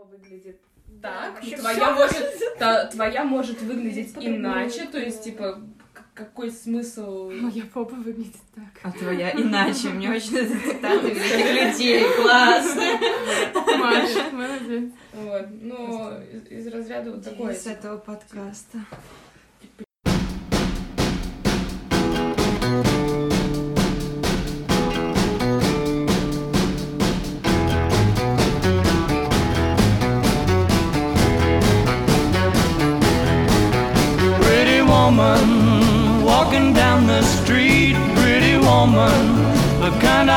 попа выглядит Так, твоя может, та- твоя может выглядеть иначе, то есть, типа, какой смысл? Моя попа выглядит так. А твоя иначе. Мне очень цитаты великих людей. Классно. Маша, молодец. Вот, ну, из, из разряда вот такой. С этого подкаста.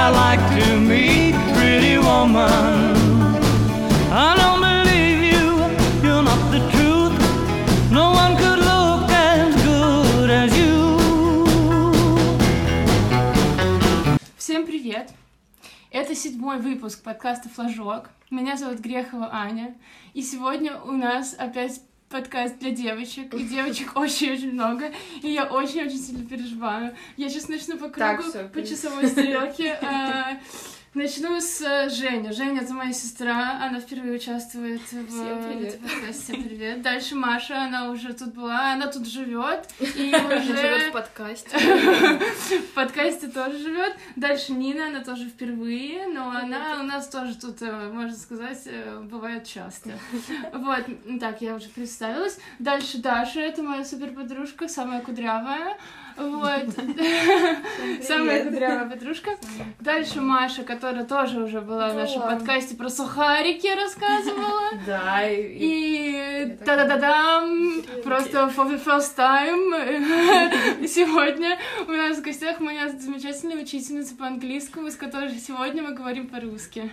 I like to meet. Pretty woman, I don't believe you. You're not the truth. No one could look as good as you. Всем привет! Это седьмой выпуск подкаста «Флажок». Меня зовут Грехова Аня. И сегодня у нас опять подкаст для девочек. И девочек очень-очень много. И я очень-очень сильно переживаю. Я сейчас начну по Так, кругу, всё, по часовой стрелке. Начну с э, Жени. Женя — это моя сестра. Она впервые участвует в Всем привет. в подкасте. Всем привет. Дальше Маша. Она уже тут была. Она тут живет. И живет уже в подкасте. в подкасте тоже живет. Дальше Нина, она тоже впервые, но она у нас тоже тут, э, можно сказать, э, бывает часто. Вот, так, я уже представилась. Дальше Даша, это моя супер подружка, самая кудрявая. Вот. Самая кудрявая подружка. Дальше Маша, которая тоже уже была в нашем подкасте про сухарики рассказывала. Да, и, та-да-да-дам! Просто for the first time сегодня у нас в гостях моя замечательная учительница по английскому, с которой сегодня мы говорим по-русски.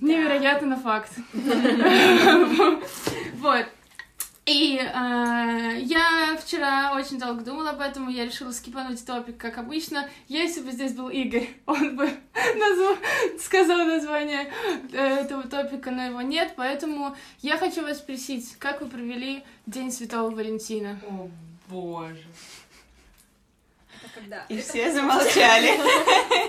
Невероятно на факт. Вот. И э, я вчера очень долго думала об этом, и я решила скипануть топик, как обычно. Если бы здесь был Игорь, он бы назвал- сказал название э, этого топика, но его нет, поэтому я хочу вас спросить, как вы провели День Святого Валентина? О, боже. Когда? И все замолчали.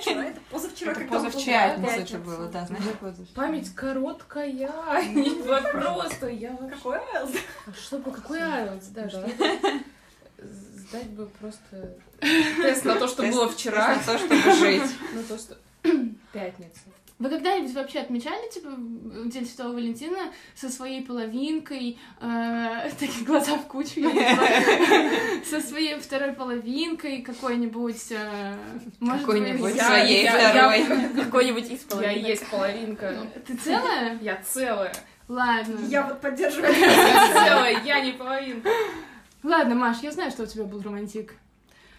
Вчера, это позавчера, Это позавчера это было, да, значит позавчера. Память короткая, вот просто, я. Какой айлс? А Что, бы- какой IELTS, да, что это? Сдать бы просто тест на то, что было вчера, на то, чтобы жить. на то, что пятница. Вы когда-нибудь вообще отмечали, типа, День Святого Валентина со своей половинкой, э, такие глаза в кучу, я не знаю, со своей второй половинкой, какой-нибудь, э, может быть, Какой-нибудь Я- своей я- второй. Какой-нибудь из Я половины. и есть половинка. Ты целая? Я целая. Ладно. Я вот поддерживаю. Я целая, я не половинка. Ладно, Маш, я знаю, что у тебя был романтик.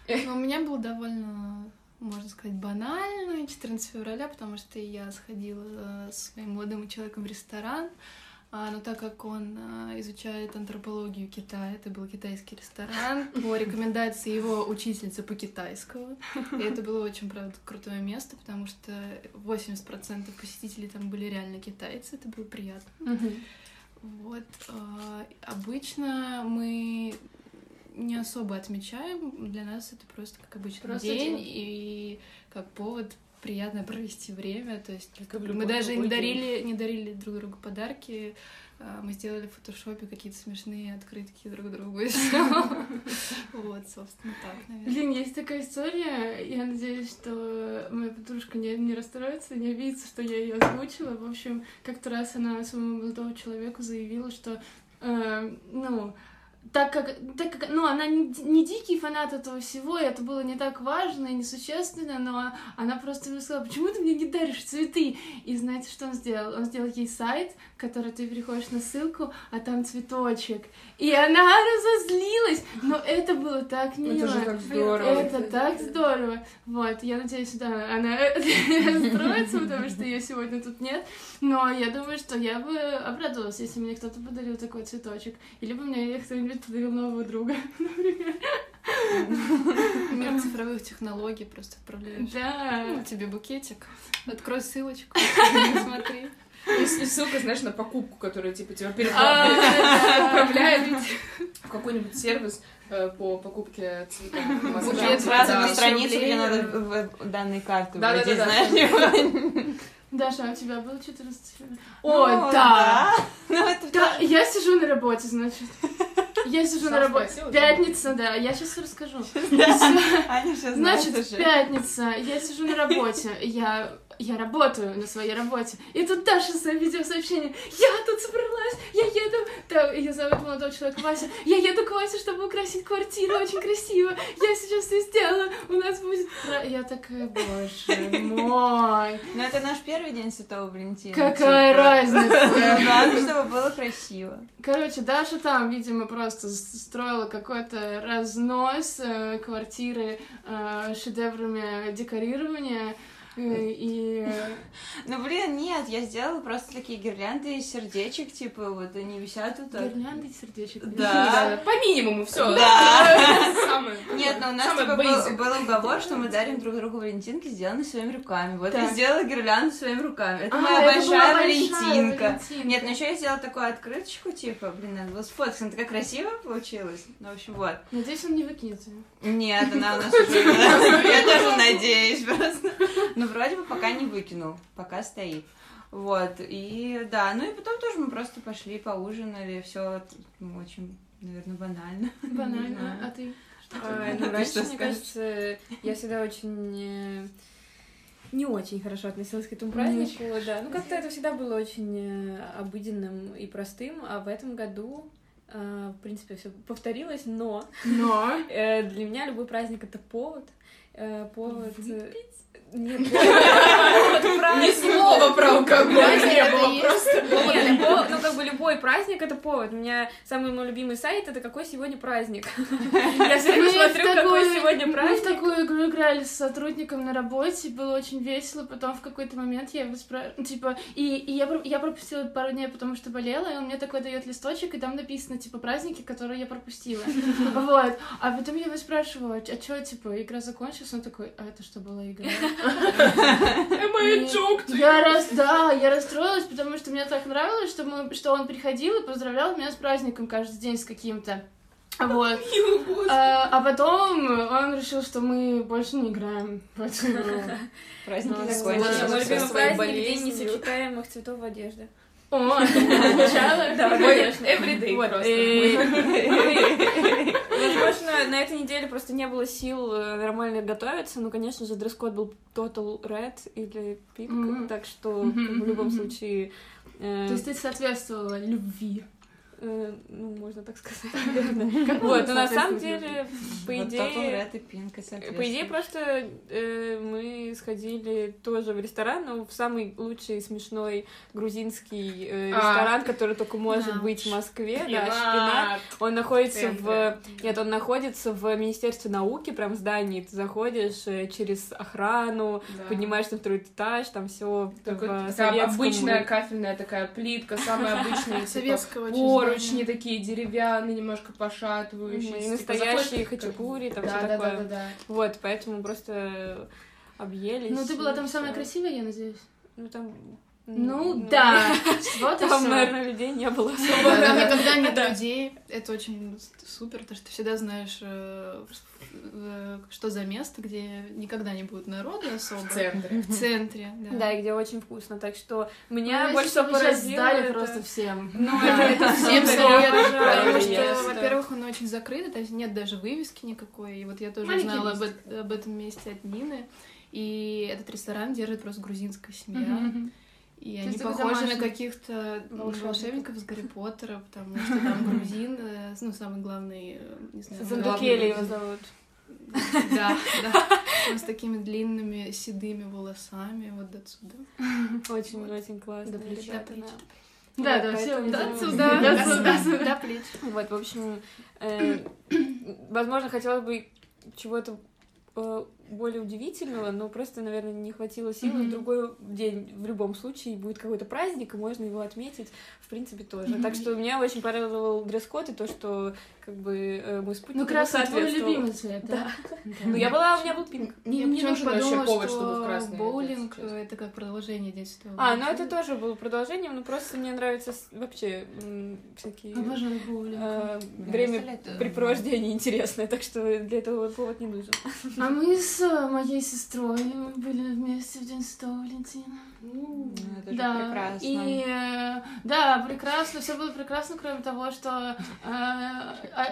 Ну, у меня был довольно, можно сказать, банальный 14 февраля, потому что я сходила э, с своим молодым человеком в ресторан, а, но так как он а, изучает антропологию Китая, это был китайский ресторан, по рекомендации его учительницы по китайскому. И это было очень, правда, крутое место, потому что 80% посетителей там были реально китайцы, это было приятно. Вот. а, Обычно мы не особо отмечаем. Для нас это просто как обычный Просто день день. и как повод приятно провести время. То есть Как в мы любой даже не день. дарили, не дарили друг другу подарки. а, Мы сделали в фотошопе какие-то смешные открытки друг другу. Вот, собственно, так, наверное. Блин, есть такая история. Я надеюсь, что моя подружка не, не расстроится, не обидится, что я ее озвучила. В общем, как-то раз она своему молодому человеку заявила, что, э, ну, так как, так как, ну, она не, не дикий фанат этого всего, и это было не так важно и несущественно, но она просто мне сказала, почему ты мне не даришь цветы? И знаете, что он сделал? Он сделал ей сайт, который ты переходишь на ссылку, а там цветочек. И она разозлилась, но это было так мило. Это же так здорово. Это так здорово. Вот, я надеюсь, да, она расстроится, потому что ее сегодня тут нет. Но я думаю, что я бы обрадовалась, если мне кто-то подарил такой цветочек. Или бы мне кто-нибудь подарил нового друга, например. Мир цифровых технологий просто отправляешь. Да. Ну, тебе букетик. Открой ссылочку, смотри. И, и ссылка, знаешь, на покупку, которая, типа, тебя А, переправляет да. отправляет в какой-нибудь сервис э, по покупке цветов. Букет сразу Да. на страницу, где надо в данные карты Да, да, вводить, да, да. знаешь? Даша, а у тебя был 14 февраля? Ну, О, да! я сижу на работе, значит. Я сижу на работе. Пятница, да, я сейчас расскажу. Значит, пятница, я сижу на работе, я, я работаю на своей работе, и тут Даша за видеосообщение, я тут собралась, я еду, да, ее зовут молодого человека Вася, я еду к Васе, чтобы украсить квартиру, очень красиво, я сейчас все сделаю, у нас будет... пра-». Я такая, боже мой, Ну, это наш первый день Святого Валентина. какая типа. разница? Главное, чтобы было красиво. Короче, Даша там, видимо, просто строила какой-то разнос э, квартиры э, шедеврами декорирования. Э, и Ну, блин, нет, я сделала просто такие гирлянды из сердечек, типа, вот они висят тут. так. гирлянды из сердечек. Да. По минимуму, все. Да. Нет, но у нас типа, был, был уговор, что мы дарим друг другу валентинки, сделанные своими руками. Вот я сделала гирлянду своими руками. Это А, моя большая валентинка. Нет, ну еще я сделала такую открыточку, типа, блин, надо было сфоткать. Она такая красивая получилась. Ну, в общем, вот. Надеюсь, он не выкинет её. Нет, она у нас уже... Я тоже надеюсь просто. Ну, вроде бы пока не выкинул, пока стоит. Вот, и да, ну и потом тоже мы просто пошли, поужинали, все очень, наверное, банально. Банально. А ты? Ты ну, раньше, что мне скажешь? кажется, я всегда очень э, не очень хорошо относилась к этому празднику, да. Ну, как-то это всегда было очень э, обыденным и простым, а в этом году, э, в принципе, все повторилось, но Но. э, для меня любой праздник это повод. э, Повод... повод Ни праздник. слова про алкоголь Праздник не было просто. Ну как бы любой праздник это повод. У меня самый мой любимый сайт это какой сегодня праздник. Я все время Мы в смотрю, какой такую- сегодня Мы в праздник. такую игру играли с сотрудником на работе, было очень весело, потом в какой-то момент я его спрашиваю, типа, и, и я, про- я пропустила пару дней, потому что болела, и он мне такой дает листочек, и там написано, типа, праздники, которые я пропустила. Вот. А потом я его спрашиваю, а чё, типа, игра закончилась? Он такой, а это что была игра? Я раз, да, я расстроилась, потому что мне так нравилось, что, мы, что он приходил и поздравлял меня с праздником каждый день с каким-то. Вот. А, а потом он решил, что мы больше не играем в эту игру. Праздники Ну, закончились. Праздник День несочетаемых цветов в одежде. О, начало? Да, everyday просто. и- Возможно, на этой неделе просто не было сил э, нормально готовиться, но, конечно же, дресс-код был Total Red или Pink, так что в любом случае... э, То есть ты соответствовала любви. Э, ну, можно так сказать, наверное. Как Вот, но на самом деле, по идее... По идее, просто э, мы сходили тоже в ресторан, но в самый лучший смешной грузинский э, А. ресторан, который только может быть в. Москве, да, Шпинат. Он находится в... Нет, он находится в Министерстве науки, прям в здании. Ты заходишь через охрану, поднимаешься на второй этаж, там все обычная кафельная такая плитка, самая обычная, типа, поручни такие деревянные, немножко Мгм, пошатывающиеся. И типа, настоящие как- хачапури, там Да, все да, да, такое. да, да. Вот, поэтому просто объелись. Ну, ты была там самая красивая, я надеюсь? Ну, там... Ну, да. Вот Там, всё. наверное, людей не было Там особо. никогда нет людей. Это очень супер, потому что ты всегда знаешь, э, э, что за место, где никогда не будет народу особо. В центре. В центре, да. Да, и где очень вкусно. Так что меня Ну, больше всего поразило... сдали это- просто всем. Ну, это, это Всем потому что, во-первых, он очень закрытый, то есть нет даже вывески никакой. И вот я тоже Маленький узнала об, этом месте от Нины. И этот ресторан держит просто грузинская семья. Мгм. И То они похожи на каких-то Волшебников. волшебников из Гарри Поттера, потому что там грузин, э, ну, самый главный, э, не знаю, Зандукели его зовут. Да, да. Он с такими длинными седыми волосами вот до отсюда. Очень-очень классно. До плеч, до плеч. Да, да, все. Да, отсюда, да, до да. плеч. Вот, в общем, э, возможно, хотелось бы чего-то более удивительного, но просто, наверное, не хватило сил. Мгм. В другой день в любом случае будет какой-то праздник, и можно его отметить, в принципе, тоже. Так что меня очень порадовал дресс-код и то, что как бы э, мой спутник Ну, красный твой любимый цвет, да? Ну, я была, у меня был пинк. Не, мне тоже вообще подумала, повод, чтобы в что красный боулинг это как продолжение Святого А, ну это тоже было продолжением, но просто мне нравятся с- вообще всякие Обожаю боулинг. э, Бля, время представляю, препровождения интересное, так что для этого повод не нужен. А мы с моей сестрой. Мы были вместе в День Святого Валентина. Ну, это же да, прекрасно. и э, да, прекрасно, все было прекрасно, кроме того, что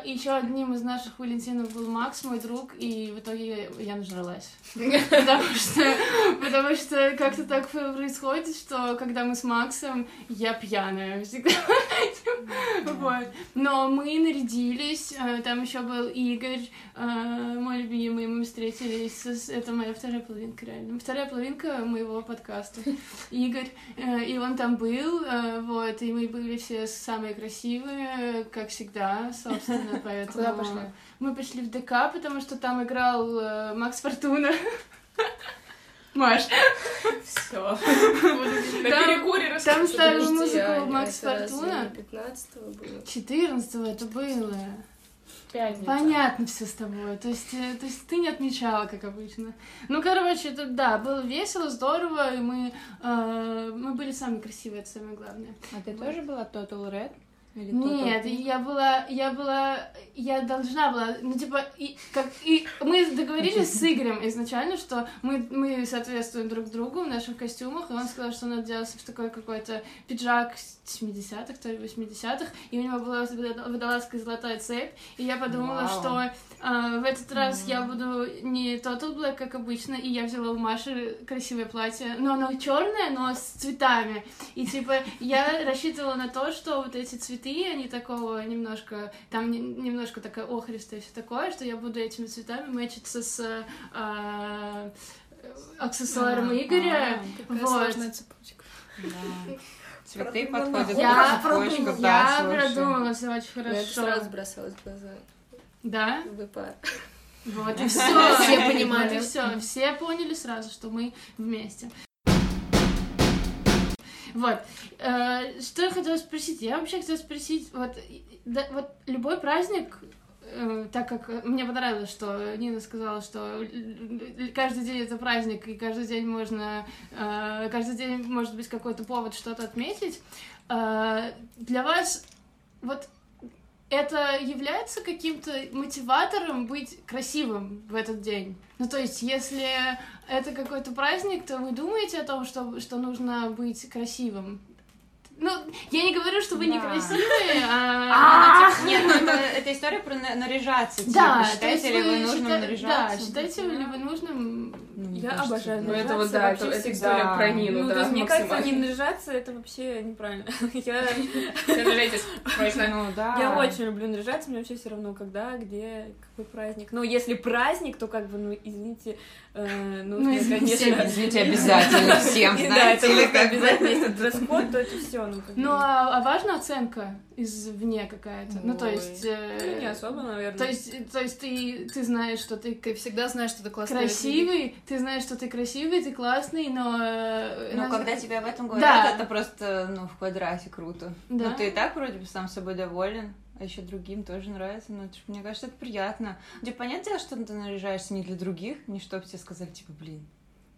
еще одним из наших Валентинов был Макс, мой друг, и в итоге я нажралась. Потому что, потому что как-то так происходит, что когда мы с Максом, я пьяная всегда. Вот. Но мы нарядились, э, там еще был Игорь, э, мой любимый, мы встретились, это моя вторая половинка, реально. Вторая половинка моего подкаста. Игорь, э, и он там был, э, вот, и мы были все самые красивые, как всегда, собственно, поэтому... Куда пошли? Мы пошли в ДК, потому что там играл э, Макс Фортуна. Маш, Все. На Там- перекуре там расскажу. ставил музыку Аня, Макс Фортуна. не 15 было. 14 это было. Пятница. Понятно все с тобой. То есть, э, то есть ты не отмечала, как обычно. Ну, короче, это да, было весело, здорово, и мы, э, мы были самые красивые, это самое главное. А ты тоже была Total Red? Или Нет, я была, я была, я должна была, ну типа, и, как, и мы договорились с Игорем изначально, что мы, мы соответствуем друг другу в наших костюмах, и он сказал, что он оделся в такой какой-то пиджак 70-х, то ли 80-х, и у него была водолазка золотая цепь, и я подумала, Вау. что а, в этот раз я буду не Total Black, как обычно, и я взяла у Маши красивое платье, но оно черное, но с цветами, и типа я рассчитывала на то, что вот эти цветы, они такого немножко, там не- немножко такая охристая и все такое, что я буду этими цветами мэчиться с а, аксессуаром А, Игоря. Какая Вот. сложная цепочка. Да. Цветы подходят Я, я слушай. продумала все очень хорошо. сразу бросалось в глаза. Да? ВПА. Вот и все. Все понимали. Вот и все. Все поняли сразу, что мы вместе. Вот. Э, Что я хотела спросить? Я вообще хотела спросить, вот, да, вот любой праздник, э, так как мне понравилось, что Нина сказала, что каждый день это праздник, и каждый день можно, э, каждый день может быть какой-то повод что-то отметить. Для вас вот это является каким-то мотиватором быть красивым в этот день? Ну, то есть, если это какой-то праздник, то вы думаете о том, что, что нужно быть красивым? Ну, я не говорю, что вы Да. некрасивые, а... Ну, типа, Нет, ну это, это история про на- наряжаться. Типа, Да, то считаете ли вы нужным счита- наряжаться? Да, считаете ли вы нужным... Ну, Я кажется, обожаю Ну, да. это вот, да, это, вообще это всегда. история про Нину, Ну, да, то есть, мне кажется, не наряжаться это вообще неправильно. Я. Ну, да. я очень люблю наряжаться, мне вообще все равно, когда, где, какой праздник. Но если праздник, то как бы, ну, извините, э, ну, Ну, извините, конечно... Извините, обязательно всем, Да, знаете, это как бы. обязательно, если дресс-код, то это все, ну. Ну, а, а важна оценка извне какая-то? Ну, то есть... э, Ну, не особо, наверное. То есть, то есть ты, ты знаешь, что ты Ты всегда знаешь, что ты классный. красивый, ты знаешь, что ты красивый, ты классный, но... э, Но нас- когда тебя об этом Да. говорят, это просто, ну, в квадрате круто. Да. Ну, ты и так вроде бы сам собой доволен, а еще другим тоже нравится. Ну, мне кажется, это приятно. Типа, понятное дело, что ты наряжаешься не для других, не чтобы тебе сказали, типа, блин,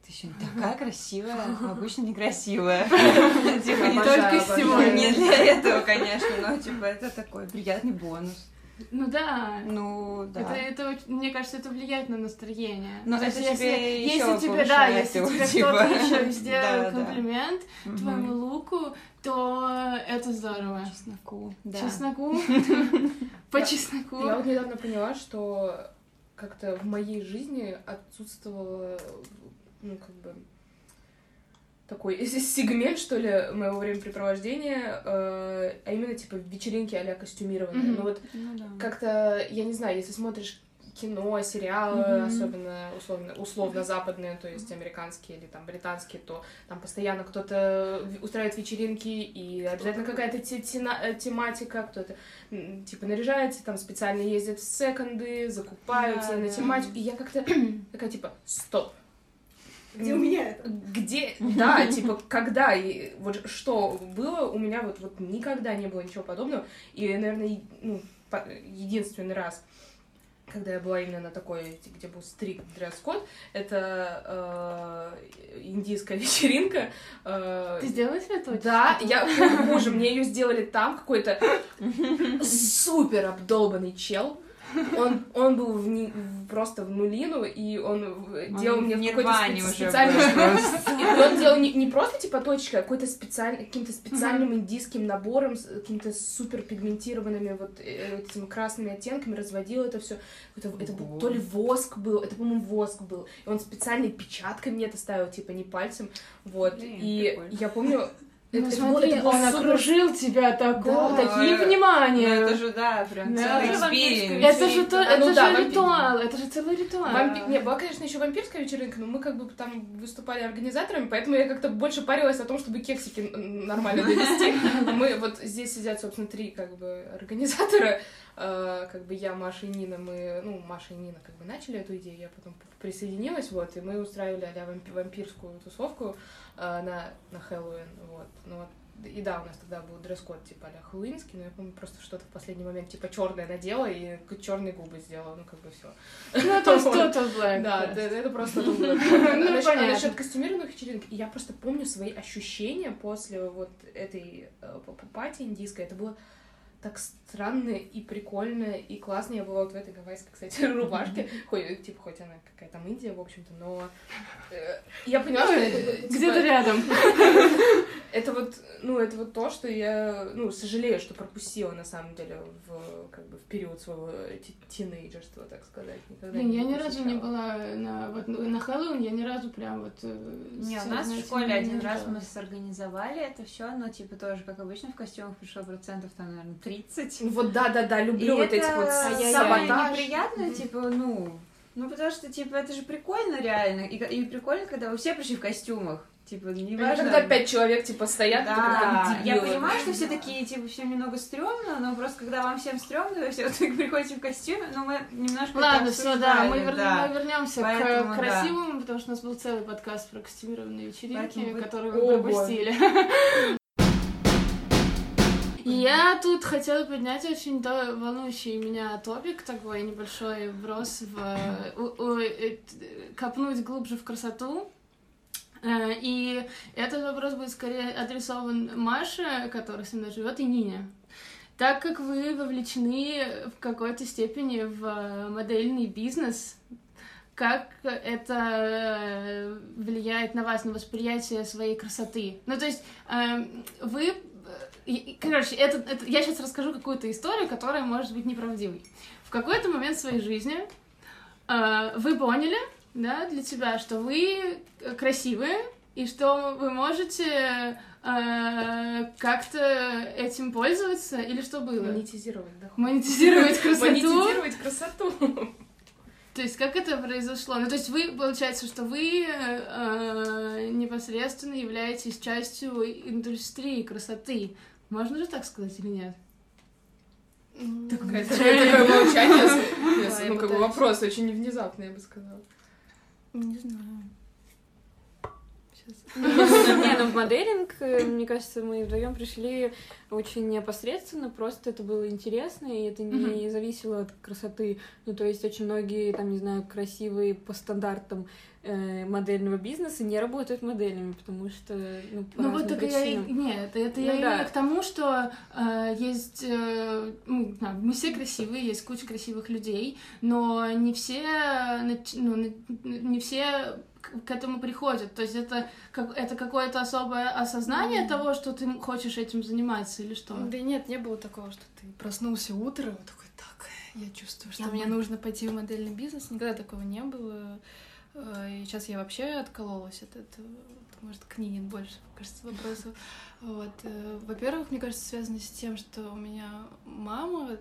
ты не такая красивая, обычно некрасивая. Типа, не Обожаю, только сегодня. Не для этого, конечно, но, типа, это такой приятный бонус. Ну да. Ну, да. Это, это, мне кажется, это влияет на настроение. Но То это есть, тебе если, если тебе, да, если его, тебе типа. кто-то еще сделал Да, да. комплимент Мгм. твоему луку, то это здорово. Чесноку, да. Чесноку. По чесноку. Я вот недавно поняла, что как-то в моей жизни отсутствовало, ну, как бы, такой сегмент, что ли, моего времяпрепровождения, э, а именно, типа, вечеринки а-ля костюмированные. Мгм. Ну, вот Ну, да. как-то, я не знаю, если смотришь кино, сериалы, Мгм. особенно условно, условно западные, то есть американские или там британские, то там постоянно кто-то устраивает вечеринки, и обязательно какая-то те- тена- э, тематика, кто-то типа наряжается, там специально ездят в секонды, закупаются Да, на тематику, и я как-то такая типа, стоп, Где у меня это? где, да, типа, когда, и вот что было, у меня вот, вот никогда не было ничего подобного, и, наверное, ну, единственный раз, когда я была именно на такой, где был стрик дресс-код, это э, индийская вечеринка. э, Ты сделала себе точку? да, я, боже, мне ее сделали там какой-то супер обдолбанный чел. Он, он был в ни- просто в нулину, и он Он делал мне какой-то специальный... И он делал не, не просто типа точкой, а какой-то специальный, каким-то специальным индийским набором, с какими-то супер пигментированными вот э, этими красными оттенками, разводил это все. Это, это был, то ли воск был, это, по-моему, воск был. И он специальной печаткой мне это ставил, типа не пальцем. Вот. Блин, и прикольно. я помню, это, это смотри, это он супер- окружил тебя такого, Да. такие Ну, внимания. это же, да, прям Да. целый Это же вампирская experience. Это же, то, это ну же да, ритуал, это же целый ритуал. Вампи- Не, была, конечно, еще вампирская вечеринка, но мы как бы там выступали организаторами, поэтому я как-то больше парилась о том, чтобы кексики нормально довести. Мы вот здесь сидят, собственно, три как бы организатора. Э, Как бы я, Маша и Нина, мы, ну, Маша и Нина как бы начали эту идею, я потом присоединилась, вот, и мы устраивали а вампирскую тусовку э, на, на Хэллоуин, вот. Ну, вот и да, у нас тогда был дресс-код типа а хэллоуинский, но я помню просто что-то в последний момент типа черное надела и черные губы сделала, ну как бы все. Ну, то есть Total Black. Да, это, просто. Ну, А насчет- а костюмированных вечеринок, я просто помню свои ощущения после вот этой э, пати индийской. Это было так странно и прикольно и классно. Я была вот в этой гавайской, кстати, рубашке. Хоть, типа, хоть она какая там Индия, в общем-то, но э, я поняла, что это, типа, Где-то рядом. это вот, ну, это вот то, что я, ну, сожалею, что пропустила, на самом деле, в, как бы, в период своего ти- тинейджерства, так сказать. Никогда Блин, я ни разу не была на, вот, ну, на Хэллоуин, я ни разу прям вот... э, Не, у нас в школе один раз мы сорганизовали это все, но типа тоже, как обычно, в костюмах пришло процентов там, наверное, 30. Вот да-да-да, люблю И вот это этих вот самое саботаж. неприятное, Мгм. типа, ну, ну потому что, типа, это же прикольно реально, и, и прикольно, когда вы все пришли в костюмах, типа, не А Когда пять человек, типа, стоят, Да, там я понимаю, что все такие, типа, всем немного стрёмно, но просто когда вам всем стрёмно, вы все вот так приходите в костюме, ну, мы немножко Ладно, все, да, мы, вер- да. мы вернемся Поэтому, к да. красивому, потому что у нас был целый подкаст про костюмированные вечеринки, Поэтому вы- которые вы О, пропустили. Я тут хотела поднять очень да, волнующий меня топик, такой небольшой вброс в... у- у- э, копнуть глубже в красоту. Э, И этот вопрос будет скорее адресован Маше, которая со мной живет, и Нине. Так как вы вовлечены в какой-то степени в э, модельный бизнес, как это влияет на вас, на восприятие своей красоты? Ну, то есть, эм, вы... э, и- Короче, это, это- я сейчас расскажу какую-то историю, которая может быть неправдивой. В какой-то момент своей жизни э, вы поняли, да, для себя, что вы э, красивые, и что вы можете э, как-то этим пользоваться, или что было? Монетизировать, да. Монетизировать красоту? Монетизировать красоту. То есть как это произошло? Ну, то есть вы, получается, что вы э, непосредственно являетесь частью индустрии красоты. Можно же так сказать или нет? Такое молчание. Ну, как бы вопрос очень внезапный, я бы сказала. Не знаю. Сейчас. Не, ну в моделинг, э, мне кажется, мы вдвоем пришли очень непосредственно, просто это было интересно, и это не зависело от красоты. Ну, то есть очень многие, там, не знаю, красивые по стандартам э, модельного бизнеса не работают моделями, потому что, ну, по Ну вот так я и... причинам. Нет, это Ну я да. именно к тому, что э, есть... э, ну, мы все красивые, есть куча красивых людей, но не все, нач- ну, не все к к этому приходят. То есть это, как, это какое-то особое осознание того, что ты хочешь этим заниматься или что? Да нет, не было такого, что ты проснулся утром и такой, так, я чувствую, что Я мне мод- нужно пойти в модельный бизнес. Никогда такого не было. Э, И сейчас я вообще откололась от этого. Может, к Нине больше, кажется, вопросов. Вот. э, Во-первых, мне кажется, связано с тем, что у меня мама,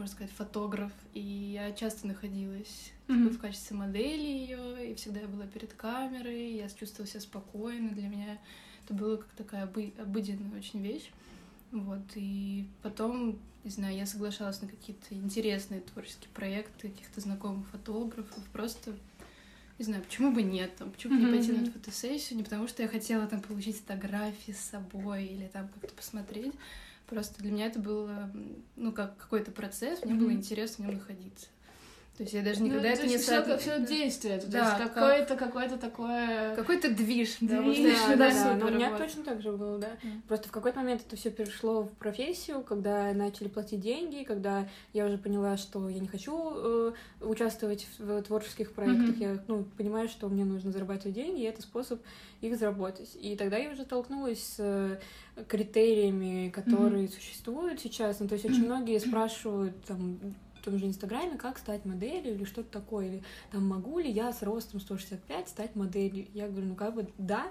можно сказать, фотограф, и я часто находилась Мгм. в качестве модели ее, и всегда я была перед камерой, я чувствовала себя спокойно, для меня это было как такая обы- обыденная очень вещь. Вот, и потом, не знаю, я соглашалась на какие-то интересные творческие проекты каких-то знакомых фотографов, просто, не знаю, почему бы нет, там, почему бы не Мгм, пойти на эту фотосессию, не потому что я хотела там получить фотографии с собой или там как-то посмотреть, просто для меня это было, ну, как какой-то процесс, мне было Мгм. интересно в нем находиться. То есть я даже Ну, никогда то это не всё- соотнос- всё действие, то Да, есть как- какое-то, какое-то такое... Какой-то движ, да, Движ, это Да, да, да, да, супер, у меня точно так же было, да. Мгм. Просто в какой-то момент это все перешло в профессию, когда начали платить деньги, когда я уже поняла, что я не хочу э, участвовать в, в творческих проектах. Мгм. Я ну, понимаю, что мне нужно зарабатывать деньги, и это способ их заработать. И тогда я уже столкнулась с э, критериями, которые существуют сейчас. Ну, то есть очень многие спрашивают там в том же Инстаграме, как стать моделью или что-то такое, или там могу ли я с ростом 165 стать моделью. Я говорю, ну как бы да,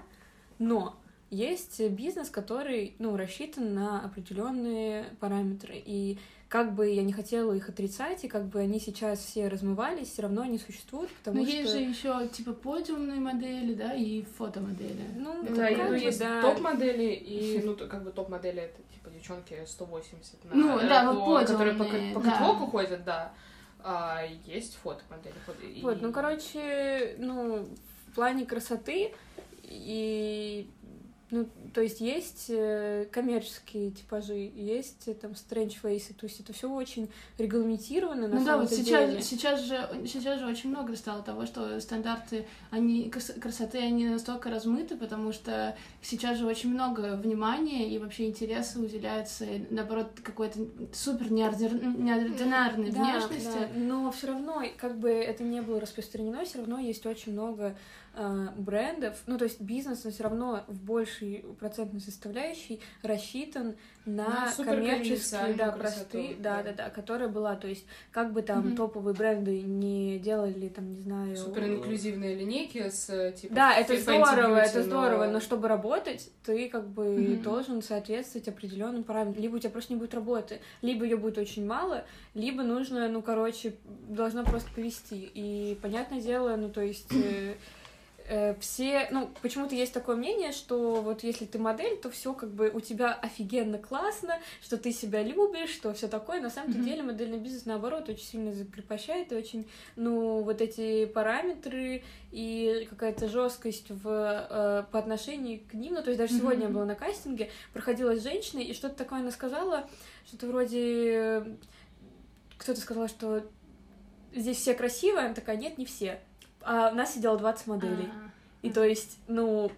но есть бизнес, который, ну, рассчитан на определенные параметры. И как бы я не хотела их отрицать, и как бы они сейчас все размывались, все равно они существуют, потому Но что... есть же еще типа подиумные модели, да, и фотомодели. Ну, Да, и, как ну, бы, есть да. топ-модели, и, ну, как бы топ-модели это, типа, девчонки 180 на, Ну, да, по- вот которые по, подиумные, по да. катвоку ходят, да. А есть фотомодели. фото- и- Вот, ну, короче, ну, в плане красоты и ну, то есть есть э, коммерческие типажи, есть э, там strange фейсы, то есть это все очень регламентировано на Ну да, самом вот сейчас, деле. сейчас же сейчас же очень много стало того, что стандарты они крас- красоты они настолько размыты, потому что сейчас же очень много внимания и вообще интереса уделяется наоборот какой-то супер неордир- неординарной Да, внешности. да, но все равно, как бы это не было распространено, все равно есть очень много брендов, ну то есть бизнес, но все равно в большей процентной составляющей рассчитан на, На коммерческие, да, простые, да. да, да, да, которая была, то есть как бы там Мгм. топовые бренды не делали, там, не знаю... Супер инклюзивные линейки с типа. Да, это здорово, Beauty, это здорово, но- чтобы работать, ты как бы Мгм. должен соответствовать определенным параметрам. Либо у тебя просто не будет работы, либо ее будет очень мало, либо нужно, ну, короче, должно просто повести. И понятное дело, ну, то есть э, э, все, ну, почему-то есть такое мнение, что вот если ты модель, то все как бы у тебя офигенно классно, что ты себя любишь, что все такое. На самом Мгм. деле модельный бизнес наоборот очень сильно закрепощает и очень, ну, вот эти параметры и какая-то жесткость в, э, по отношению к ним. Ну, то есть даже Мгм. сегодня я была на кастинге, проходила с женщиной, и что-то такое она сказала, что-то вроде... э, Кто-то сказал, что здесь все красивые, она такая, нет, не все. А у нас сидело 20 моделей. А. И то есть, ну,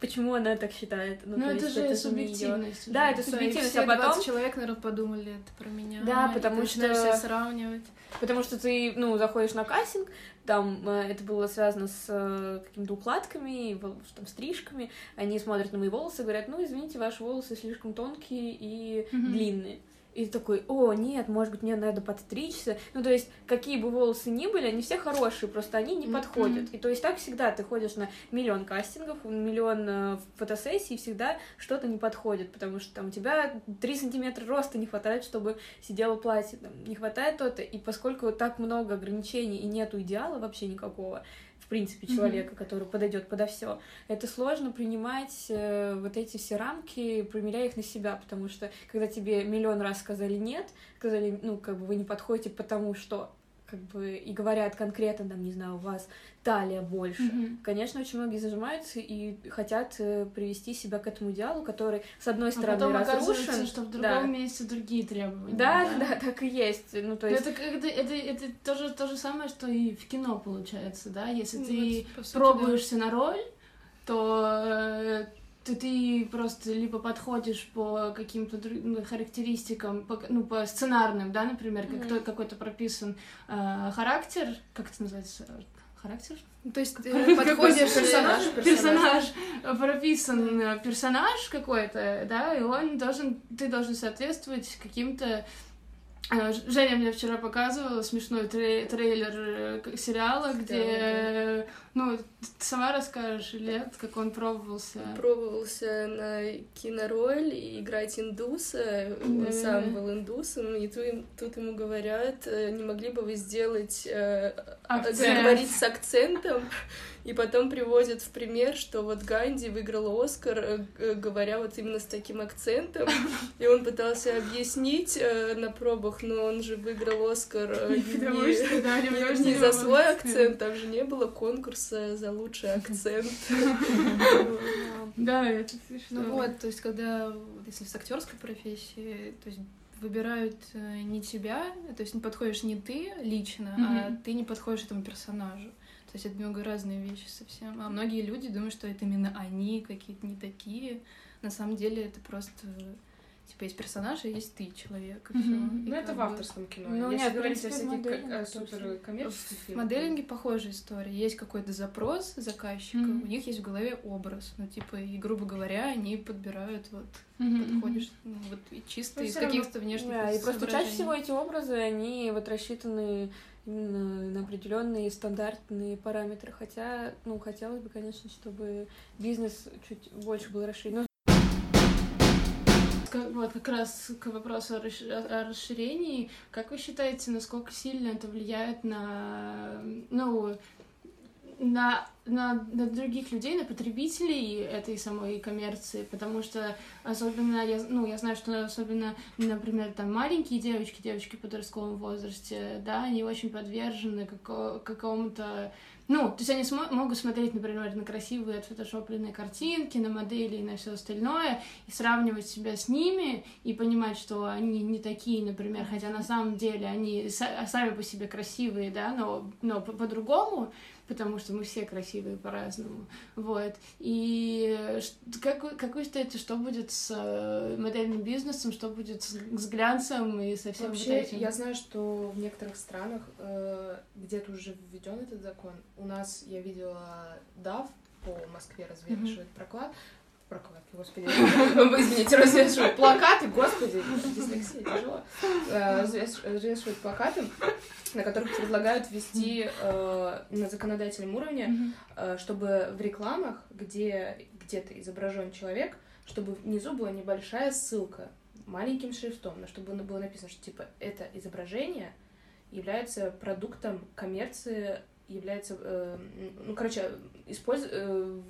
почему она так считает? Ну, то это есть же её- субъективность. Да, это Да, и субъективность, все а потом... 20 человек, наверное, подумали это про меня. Да, потому что- себя сравнивать. Потому что ты, ну, заходишь на кастинг, там э, это было связано с э, какими-то укладками, там, стрижками. Они смотрят на мои волосы и говорят, ну, извините, ваши волосы слишком тонкие и Мгм. длинные. И такой, о, нет, может быть, мне надо подстричься. Ну, то есть, какие бы волосы ни были, они все хорошие, просто они не Мгм. подходят. И то есть, так всегда ты ходишь на миллион кастингов, миллион э, фотосессий, и всегда что-то не подходит, потому что там у тебя 3 сантиметра роста не хватает, чтобы сидело платье, там, не хватает то-то. И поскольку так много ограничений и нету идеала вообще никакого, принципе, человека, который подойдет подо все, это сложно принимать э, вот эти все рамки, примеряя их на себя, потому что когда тебе миллион раз сказали нет, сказали, ну, как бы вы не подходите потому что, как бы, и говорят конкретно, там, не знаю, у вас талия больше. Мгм. Конечно, очень многие зажимаются и хотят э, привести себя к этому идеалу, который, с одной А стороны, потом оказывается, разрушен. что в другом да. месте другие требования. Да, да, так и есть. Ну, то Но есть... Это, это, это, это то, же, то же самое, что и в кино получается, да? Если Ну, ты вот, сути, пробуешься на роль, то, э, то ты просто либо подходишь по каким-то ну, характеристикам, по, ну, по сценарным, да, например, как то- какой-то прописан э, характер, как это называется? Характер? Ну, То есть ты подходишь... персонаж, персонаж, прописан э, персонаж какой-то, да, и он должен, ты должен соответствовать каким-то э, Женя мне вчера показывала смешной трей- трейлер э, сериала, где, э, ну, ты сама расскажешь, Лет, как он пробовался. пробовался на кинороль и играть индуса. Он Да. сам был индусом, и тут, тут ему говорят, э, не могли бы вы сделать, э, Акцент. говорить с акцентом, и потом приводят в пример, что вот Ганди выиграл Оскар, э, г- говоря вот именно с таким акцентом, и он пытался объяснить э, на пробах, но он же выиграл Оскар э, не- за свой акцент. там же не было конкурса за лучший акцент. Да, это смешно. Ну вот, то есть когда, если с актерской профессии, то есть выбирают э, не тебя, то есть не подходишь не ты лично, а Мгм. ты не подходишь этому персонажу. То есть это немного разные вещи совсем. А многие люди думают, что это именно они какие-то не такие. На самом деле это просто типа есть персонаж, и есть ты человек. И Ну, это в авторском кино. Ну, Если нет, в говорить о всяких тоже. суперкоммерческих В фильмах. моделинге похожая история. Есть какой-то запрос заказчика, Мгм. у них есть в голове образ. Ну, типа, и, грубо говоря, они подбирают вот подходишь ну, вот и чисто Ну, из каких-то внешних Да, и просто чаще всего эти образы, они вот рассчитаны именно на определенные стандартные параметры. Хотя, ну, хотелось бы, конечно, чтобы бизнес чуть больше был расширен. Вот как раз к вопросу о расширении. Как вы считаете, насколько сильно это влияет на, ну, на, на, на других людей, на потребителей этой самой коммерции, потому что особенно, я, ну, я знаю, что особенно, например, там маленькие девочки, девочки в подростковом возрасте, да, они очень подвержены како- какому-то ну, то есть они смо- могут смотреть, например, на красивые отфотошопленные картинки, на модели и на все остальное, и сравнивать себя с ними, и понимать, что они не такие, например, хотя на самом деле они са- сами по себе красивые, да, но, но по- по-другому, потому что мы все красивые по-разному, вот. И как, как вы считаете, что будет с э, модельным бизнесом, что будет с, с глянцем и со всем Вообще, вот этим? я знаю, что в некоторых странах э, где-то уже введен этот закон. У нас я видела DAF по Москве развешивает проклад. Прокладки, господи. Извините, развешивают плакаты, господи, дислексия, тяжело. Э, развеш- Развешивают плакаты, на которых предлагают ввести э, на законодательном уровне э, чтобы в рекламах, где где-то изображен человек, чтобы внизу была небольшая ссылка маленьким шрифтом, но чтобы было написано, что типа это изображение является продуктом коммерции, является, э, ну короче, использ... э,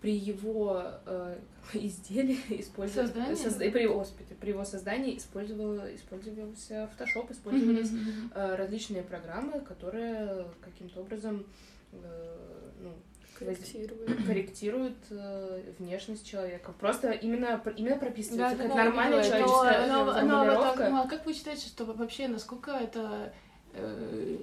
при его э, изделии использовался Создании? при, господи, при его создании использовал, использовался Photoshop, использовались мгм. э, различные программы, которые каким-то образом э, ну, Корректировали. корректируют э, внешность человека. Просто именно, именно прописывается Да, как да, нормальная это. человеческая но, но, но, ну, а как вы считаете, что вообще, насколько это, э,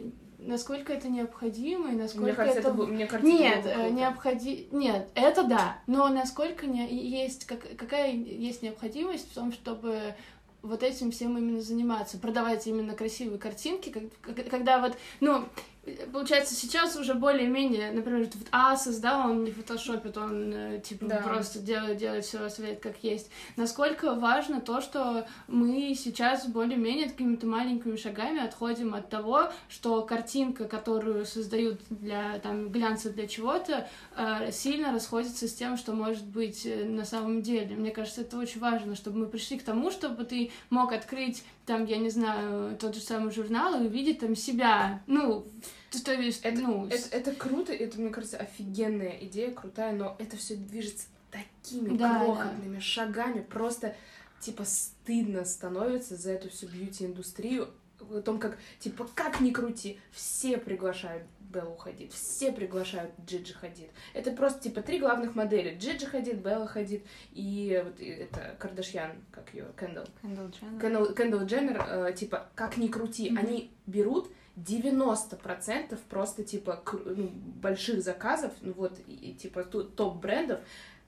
насколько это необходимо и насколько Мне кажется, это... это, мне кажется, Нет, это необходи... Нет, это да, но насколько не... есть, как... какая есть необходимость в том, чтобы вот этим всем именно заниматься, продавать именно красивые картинки, как- когда вот, ну, получается, сейчас уже более-менее, например, вот Asus, да, он не фотошопит, он, э, типа, Да. просто делает, делает все свет как есть. Насколько важно то, что мы сейчас более-менее какими-то маленькими шагами отходим от того, что картинка, которую создают для, там, глянца для чего-то, э, сильно расходится с тем, что может быть э, на самом деле. Мне кажется, это очень важно, чтобы мы пришли к тому, чтобы ты мог открыть там, я не знаю, тот же самый журнал и увидеть там себя. Ну, то, то есть, Это, ну, это, это круто, это, мне кажется, офигенная идея, крутая, но это все движется такими Да, крохотными шагами, просто типа стыдно становится за эту всю бьюти-индустрию, о том, как, типа, как ни крути, все приглашают Беллу Хадид, все приглашают Джиджи Хадид. Это просто, типа, три главных модели. Джиджи Хадид, Белла Хадид и вот и это Кардашьян, как ее, Кендалл. Кендалл Дженнер. Кендалл Дженнер, э, типа, как ни крути, Мгм. они берут 90% просто, типа, ну, больших заказов, ну вот, и, и, типа, топ-брендов,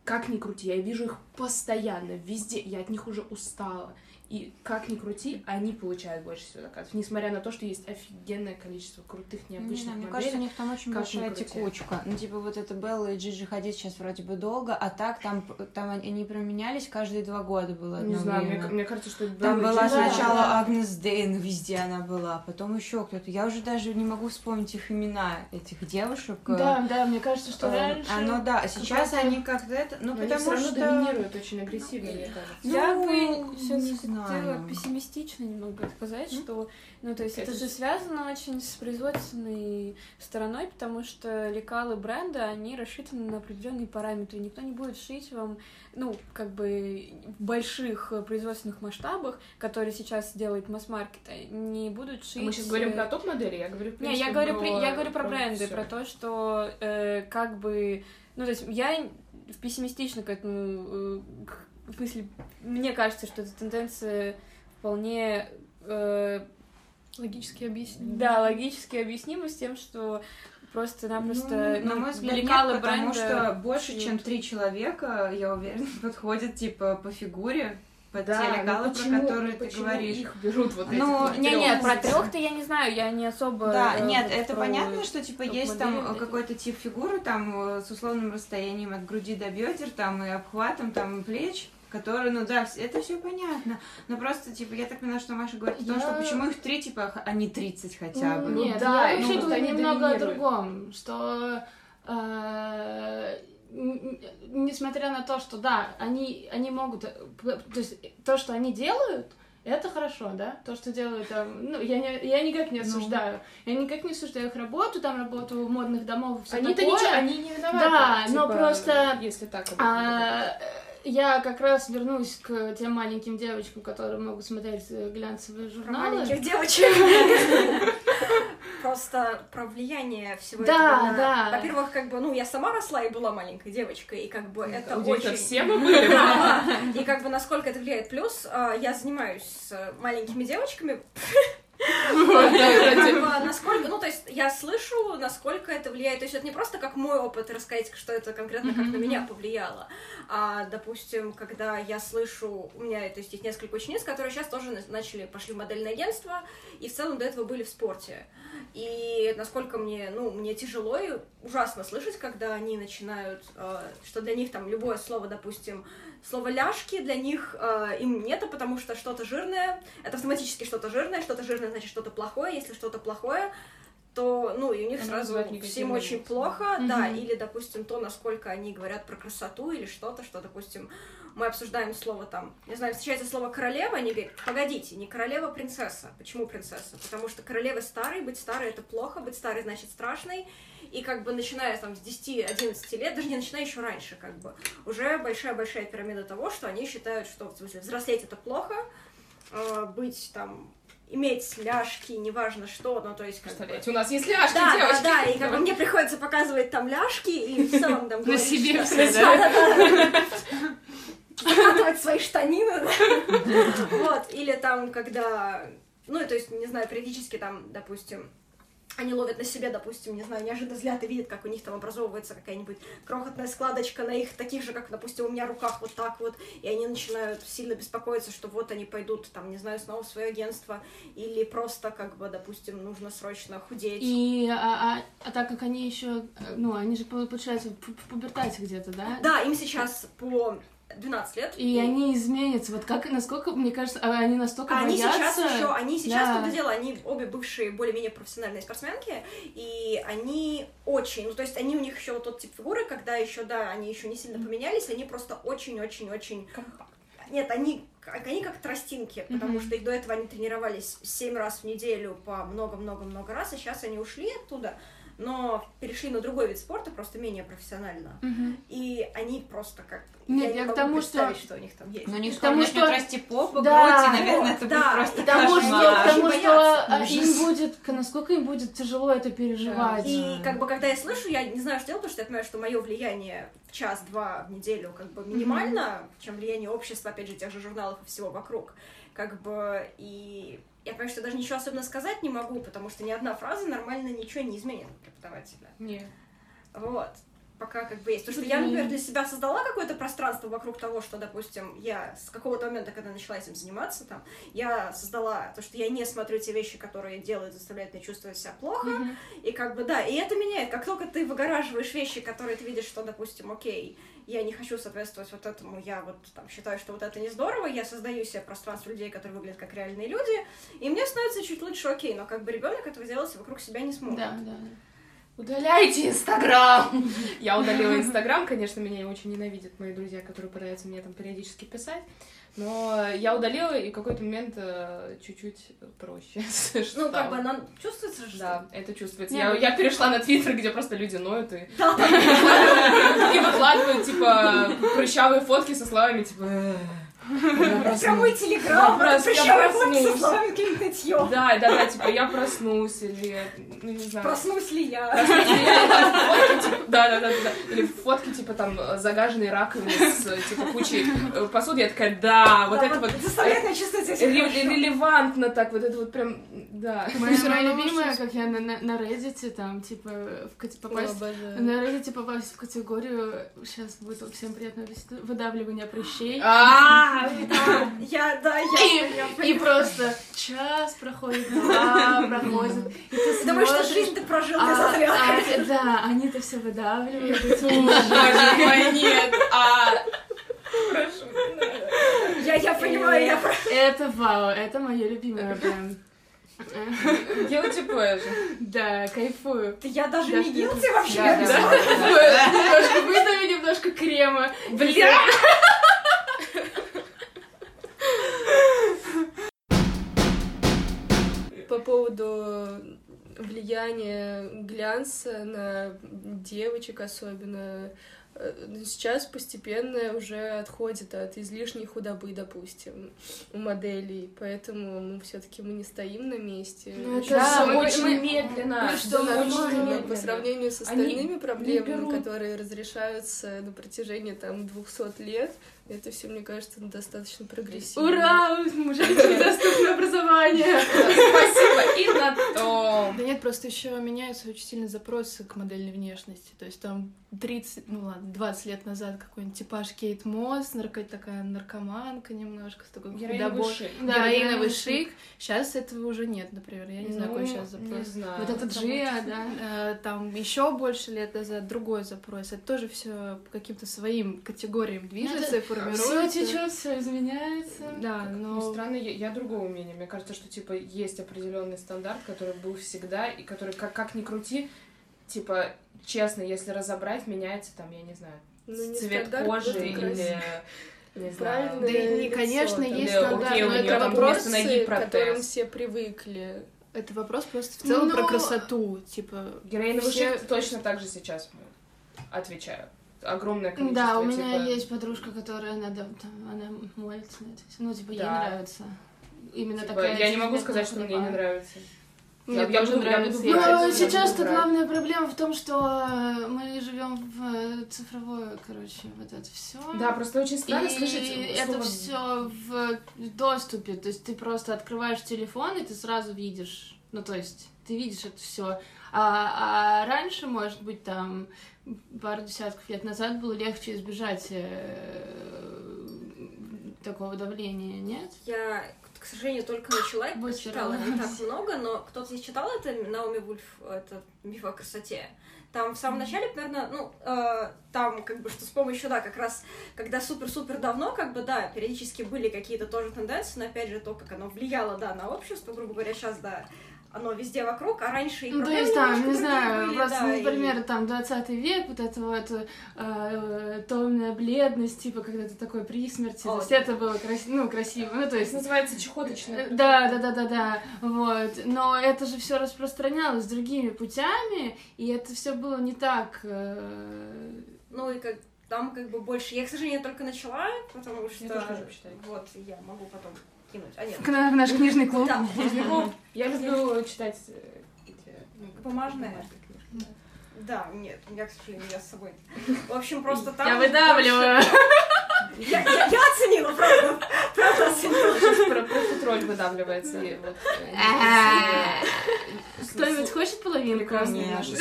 как ни крути, я вижу их постоянно, везде, я от них уже устала. И как ни крути, они получают больше всего заказов, несмотря на то, что есть офигенное количество крутых, Не необычных знаю, мне кажется, у них там очень как большая текучка. Ну, типа, вот это Белла и Джиджи ходить сейчас вроде бы долго, а так там, там они они променялись каждые два года было одно Не знаю, мне, время. мне кажется, что Там Белла и была Джиджи- сначала да. Агнес Дейн, везде она была, потом еще кто-то. Я уже даже не могу вспомнить их имена, этих девушек. да, да, мне кажется, что Э, раньше... Оно, да, а сейчас они как-то это... Ну, Но они потому все равно что... доминируют очень агрессивно, мне кажется. Я Ну, бы не хотела знаю. пессимистично немного сказать, М? что, ну, то есть это, Это же связано очень с производственной стороной, потому что лекалы бренда, они рассчитаны на определенные параметры. Никто не будет шить вам, ну, как бы в больших э, производственных масштабах, которые сейчас делают масс-маркет, не будут шить... Мы сейчас говорим э, про топ-модели, я говорю, в Не, я говорю, про, я говорю про про бренды, всё. про то, что э, как бы, ну то есть я пессимистично к этому, э, к- в смысле, мне кажется, что эта тенденция вполне э, Логически объяснить. да, логически объяснима с тем, что просто-напросто Ну, на ну, мой взгляд, нет, потому бренда что больше, шьют. чем три человека, я уверена, подходят, типа, по фигуре, под Да, те ну лекала, про почему- которые ты почему говоришь. их берут вот этих Ну, вот Не, нет, про трех-то я не знаю, я не особо. Да, э, нет, вот это понятно, что типа есть там какой-то тип фигуры там э, с условным расстоянием от груди до бедер, там и обхватом, там и плеч, которые, ну да, это все понятно. Но просто, типа, я так понимаю, что Маша говорит о том, что Я- почему их три, типа, а не 30 хотя бы. Ну, Нет, да, я ну, вообще думаю они немного о другом, что э, несмотря на то, что да, они, они могут, э, то есть то, что они делают, это хорошо, да? То, что делают там, ну, я, не, я никак не осуждаю. Я никак не осуждаю их работу, там, работу модных домов все Они-то такое. ничего, они не виноваты. Да, но типа, просто, Если так. А, э, я как раз вернусь к тем маленьким девочкам, которые могут смотреть э, глянцевые Про журналы. маленьких девочек. Просто про влияние всего Да, этого. на- да. Во-первых, как бы, ну, я сама росла и была маленькой девочкой, и как бы это очень... все мы были. Да, И как бы насколько это влияет. Плюс а, я занимаюсь с маленькими девочками. Бы, Насколько, ну, то есть я слышу, насколько это влияет. То есть это не просто как мой опыт рассказать, что это конкретно как на меня повлияло. А, допустим, когда я слышу, у меня то есть, есть несколько учениц, которые сейчас тоже на- начали, пошли в модельное агентство, и в целом до этого были в спорте. И насколько мне, ну, мне тяжело и ужасно слышать, когда они начинают, э, что для них там любое слово, допустим, слово ляжки для них э, им нету, потому что что-то жирное, это автоматически что-то жирное, что-то жирное значит что-то плохое, если что-то плохое, то, ну, и у них Оно сразу всем очень плохо, да, Мгм. или, допустим, то, насколько они говорят про красоту или что-то, что, допустим, мы обсуждаем слово там, не знаю, встречается слово королева, они говорят, погодите, не королева, принцесса. Почему принцесса? Потому что королева старой, быть старой это плохо, быть старой значит страшной, и как бы начиная там с 10-11 лет, даже не начиная еще раньше, как бы, уже большая-большая пирамида того, что они считают, что, в смысле, взрослеть это плохо, э, быть там, иметь ляжки, неважно что, ну, то есть, как бы... Представляете, у нас есть ляжки, Да, да, девочки. да, и как бы мне приходится показывать там ляжки, и в целом там На себе все, Да, да, да. Закатывать свои штанины. Вот, или там, когда, ну, то есть, не знаю, периодически там, допустим, они ловят на себе, допустим, не знаю, неожиданно взгляд и видят, как у них там образовывается какая-нибудь крохотная складочка на их таких же, как, допустим, у меня руках вот так вот, и они начинают сильно беспокоиться, что вот они пойдут, там, не знаю, снова в свое агентство, или просто, как бы, допустим, нужно срочно худеть. И а, а- а так как они еще, ну, они же пол- получается в пубертате где-то, да? Да, им сейчас по 12 лет. И они изменятся. Вот как, насколько, мне кажется, а они настолько А они боятся. сейчас еще, они сейчас, Да. том-то дело, они обе бывшие более-менее профессиональные спортсменки, и они очень, ну то есть они у них еще вот тот тип фигуры, когда еще, да, они еще не сильно поменялись, они просто очень-очень-очень нет, они, они как тростинки, потому Мгм. что их до этого они тренировались семь раз в неделю по много-много-много раз, и сейчас они ушли оттуда, но перешли на другой вид спорта, просто менее профессионально. Мгм. И они просто как... Нет, я не я к могу тому, что- представить, что... у них там есть. Ну, не Потому начнет что- расти попа, Да, грудь, и, наверное, вот, это да, будет просто Потому что, кошмар. потому Очень что а, им будет, к- насколько им будет тяжело это переживать. И как бы когда я слышу, я не знаю, что делать, потому что я понимаю, что мое влияние в час-два в неделю как бы минимально, чем влияние общества, опять же, тех же журналов и всего вокруг. Как бы и я понимаю, что даже ничего особенно сказать не могу, потому что ни одна фраза нормально ничего не изменит преподавателя. Нет. Вот. Пока как бы есть. Потому что я, например, для себя создала какое-то пространство вокруг того, что, допустим, я с какого-то момента, когда начала этим заниматься, там, я создала то, что я не смотрю те вещи, которые делают, заставляют меня чувствовать себя плохо. Мгм. И как бы, да, и это меняет. Как только ты выгораживаешь вещи, которые ты видишь, что, допустим, окей, я не хочу соответствовать вот этому, я вот там считаю, что вот это не здорово, я создаю себе пространство людей, которые выглядят как реальные люди, и мне становится чуть лучше окей, но как бы ребенок этого сделать вокруг себя не сможет. Да, да. Удаляйте Инстаграм! Я удалила Инстаграм, конечно, меня очень ненавидят мои друзья, которые пытаются мне там периодически писать. Но я удалила, и в какой-то момент э, чуть-чуть проще. Ну, как бы она чувствуется же, Да, это чувствуется. Я, ну- я перешла на Твиттер, где просто люди ноют и, и выкладывают, типа, прыщавые фотки со словами, типа, «Эх, Прямой телеграм, нытьем. Да, да, да, типа я проснусь или, ну не знаю. Проснусь ли я? Типа, да, да, да, да. Или фотки, типа, там, э, загаженные раковины с, э, типа, кучей э, посуды. Я такая, да, вот это вот Заставляет меня чувствовать себя хорошо. релевантно так, вот это вот прям, да. Моя, любимая, как я на, Reddit, там, типа, попасть... На Reddit попасть в категорию, сейчас будет всем приятно выдавливание Я, да, я... я И просто час проходит, два проходит, и ты думаешь, что жизнь ты прожил а- а, да, они-то все выдавливают, Боже мой, нет, а... Я, я понимаю, я про- Это вау, это мое любимое прям. Guilty pleasure. Да, кайфую. Я даже Да, не гилти вообще. Да, да, да. Немножко выдави немножко крема. Бля! Поводу влияния глянца на девочек особенно, сейчас постепенно уже отходит от излишней худобы, допустим, у моделей, поэтому ну, все-таки мы не стоим на месте. Ну, это Да, мы- очень мы- медленно. мы что, Да, мы очень можем- медленно. по сравнению с Они остальными не проблемами, берут. которые разрешаются на протяжении там 200 лет, это все, мне кажется, достаточно прогрессивно. Ура! Женщине доступно образование! Спасибо. И на том. Да нет, просто еще меняются очень сильно запросы к модельной внешности. То есть там 30, ну ладно, 20 лет назад какой-нибудь типаж Кейт Мосс, нарко... такая наркоманка немножко, с такой худобой. шик. Да, Героиновый шик. Сейчас этого уже нет, например. Я не знаю, какой Ну, сейчас Не запрос. знаю. Вот это Джия, да. Э, Там еще больше лет назад другой запрос. Это тоже все по каким-то своим категориям движется и Все формируется. течет, все изменяется. Да, Ну, но странно, я, я другого мнения. Мне кажется, что, типа, есть определенный стандарт, который был всегда, и который, как, как ни крути, типа, честно, если разобрать, меняется там, я не знаю, Ну, не цвет стандарт, кожи или, не знаю, Да и, лицо конечно, там. есть Да, стандарт, окей, у но это там вопрос, вместо ноги к которым все привыкли. это вопрос просто в целом Ну, про красоту. Типа, Героиновый все- шик точно так же сейчас отвечаю. Огромное количество, Да, у меня типа, есть подружка, которая она, да, там, она молится на это. Ну, типа, ей Да. нравится. Именно типа, такая. я не могу сказать, что мне не нравится. Мне Я- тоже буду- я нравится. буду я брать. Ну, сейчас-то главная проблема в том, что э, мы живем в э, цифровое, короче, вот это все. Да, просто очень странно и слышать это слово все в доступе. То есть ты просто открываешь телефон, и ты сразу видишь. Ну, то есть, ты видишь это все. А, а раньше, может быть, там пару десятков лет назад было легче избежать э, такого давления, нет? Я, к сожалению, только начала и Будь читала здорова. не так много, но кто-то здесь читал это, Наоми Вульф, это «Миф о красоте». Там в самом начале, примерно, ну, э, там, как бы, что с помощью, да, как раз, когда супер-супер давно, как бы, да, периодически были какие-то тоже тенденции, но, опять же, то, как оно влияло, да, на общество, грубо говоря, сейчас, да, оно везде вокруг, а раньше и Ну, то есть, там, не знаю, были, просто, да, и- например, там, 20 век, вот эта вот э, э, томная бледность, типа, когда ты такой при смерти, то О, есть это было красиво, ну, красиво, ну, то есть... Это называется чехоточная. э, Да, да, да, да, да, вот. Но это же все распространялось другими путями, и это все было не так. э, Ну, и как там как бы больше... Я, к сожалению, только начала, потому что... Я тоже. Вот, я могу потом кинуть. А, нет. к нам в наш книжный клуб. Да, Ну, Я люблю читать эти, ну, Бумажные? бумажные книжки, Да, нет, меня, к сожалению, я с собой. В общем, просто там... Я выдавливаю. больше- Я, я- я оценила, правда. Правда оценила. Сейчас про- просто тролль выдавливается. и вот, э, Кто-нибудь хочет половинку? Прекрасные наши.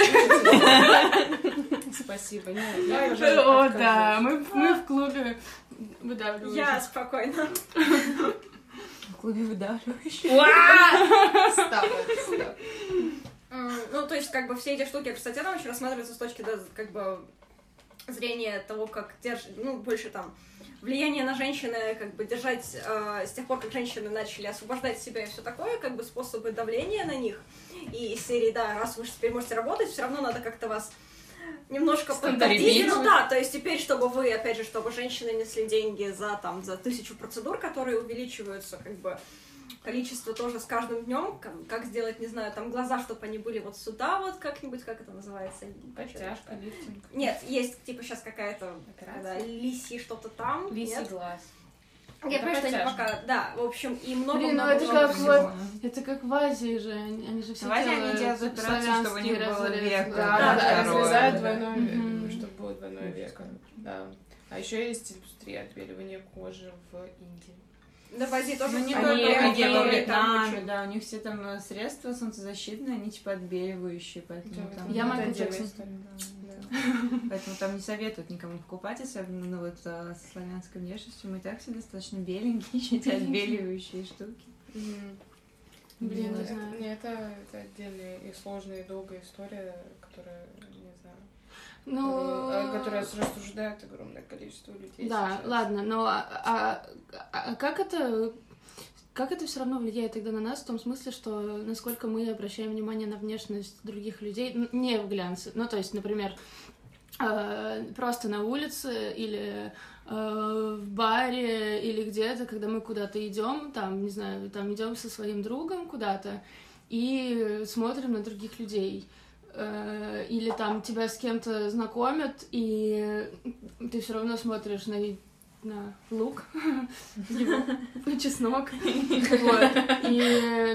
Спасибо. Нет, я, О, да, мы, мы в клубе выдавливаем. Я спокойно. Клубе выдавливающих. Ну, то есть, как бы все эти штуки, кстати, там еще рассматриваются с точки, да, как бы зрения того, как держит, ну, больше там влияние на женщины, как бы держать э, с тех пор, как женщины начали освобождать себя и все такое, как бы способы давления на них. И из серии, да, раз вы теперь можете работать, все равно надо как-то вас немножко подтвердить. Ну да, то есть теперь, чтобы вы, опять же, чтобы женщины несли деньги за там за тысячу процедур, которые увеличиваются, как бы количество тоже с каждым днем, как, как сделать, не знаю, там глаза, чтобы они были вот сюда вот как-нибудь, как это называется? Подтяжка, лифтинг. Нет, есть типа сейчас какая-то когда лисий что-то там. Лисий нет? глаз. Я Это понимаю, что они пока, да, в общем, и много Блин, ну много это много как всего. вот- Это как в Азии же, они, они же все В Азии они делают операцию, чтобы у них было веко. Да, Да, да, да, разрезают да. двойное веко, чтобы было двойное веко. Да. А еще есть индустрия отбеливания кожи в Индии. Да, в Азии тоже. Ну, не Они- только они Вьетнаме, да, у них все там э, средства солнцезащитные, они типа отбеливающие, поэтому Да, там... Я Майкл Джексон. Поэтому там не советуют никому покупать, особенно ну, вот э, со славянской внешностью. Мы и так все достаточно беленькие, еще эти отбеливающие штуки. Блин, не знаю. это, это отдельная и сложная, и долгая история, которая, знаю, Ну, э, которая рассуждает огромное количество людей. Да, сейчас. ладно, но а, а- а как это как это все равно влияет тогда на нас в том смысле, что насколько мы обращаем внимание на внешность других людей, не в глянце, ну то есть, например, э, просто на улице или э, в баре или где-то, когда мы куда-то идем, там, не знаю, там идем со своим другом куда-то и смотрим на других людей. Э, Или там тебя с кем-то знакомят, и ты все равно смотришь на, на лук, его, на чеснок. Вот. И,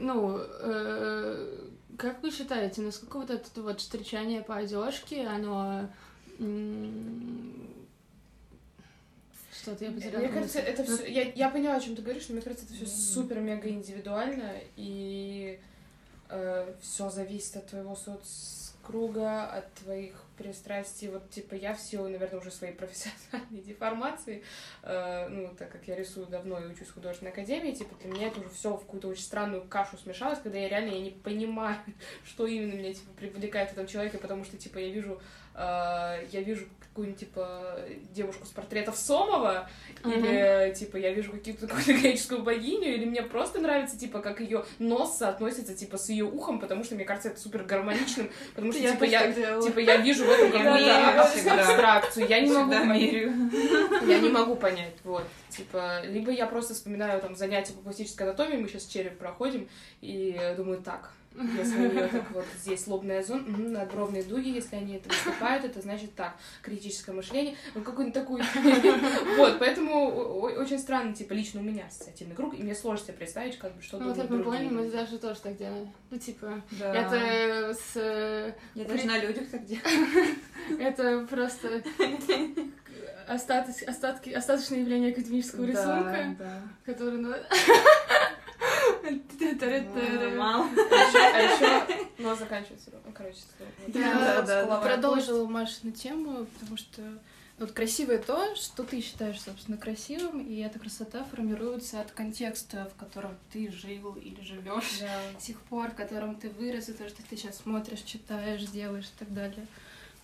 ну, э, как вы считаете, насколько вот это вот встречание по одежке, оно что-то я потеряла. Мне кажется, это все. Я, я поняла, о чем ты говоришь, но мне кажется, это все супер-мега индивидуально, и все зависит от твоего соцкруга, от твоих пристрастий. Вот, типа, я в силу, наверное, уже своей профессиональной деформации, э, ну, так как я рисую давно и учусь в художественной академии, типа, для меня это уже все в какую-то очень странную кашу смешалось, когда я реально я не понимаю, что именно меня, типа, привлекает в этом человеке, потому что, типа, я вижу э, я вижу какую-нибудь, типа, девушку с портретов Сомова, или, типа, я вижу какую-то какую-то греческую богиню, или мне просто нравится, типа, как ее нос соотносится, типа, с ее ухом, потому что мне кажется это супер гармоничным, потому что, типа, я, типа, я вижу в этом какую-то абстракцию, я не могу. Я не могу понять, вот, типа, либо я просто вспоминаю там занятия по пластической анатомии, мы сейчас череп проходим, и думаю, так, если у нее так вот здесь лобная зона, надбровные дуги, если они это выступают, это значит так, критическое мышление, ну какую-нибудь такую. Вот, поэтому очень странно, типа, лично у меня ассоциативный круг, и мне сложно себе представить, как бы, что Ну, мы другие поняли, мы даже тоже так делаем. Ну, типа, это с... Я даже на людях так делаю. Это просто остаточное явление академического рисунка, Да, ну, да. Мало. А еще, ну, заканчивается, ну, короче. Да, да, да. продолжила Машину тему, потому что вот красивое то, что ты считаешь, собственно, красивым, и эта красота формируется от контекста, в котором ты жил или живешь Да. до сих пор, в котором ты вырос, и то, что ты сейчас смотришь, читаешь, делаешь и так далее.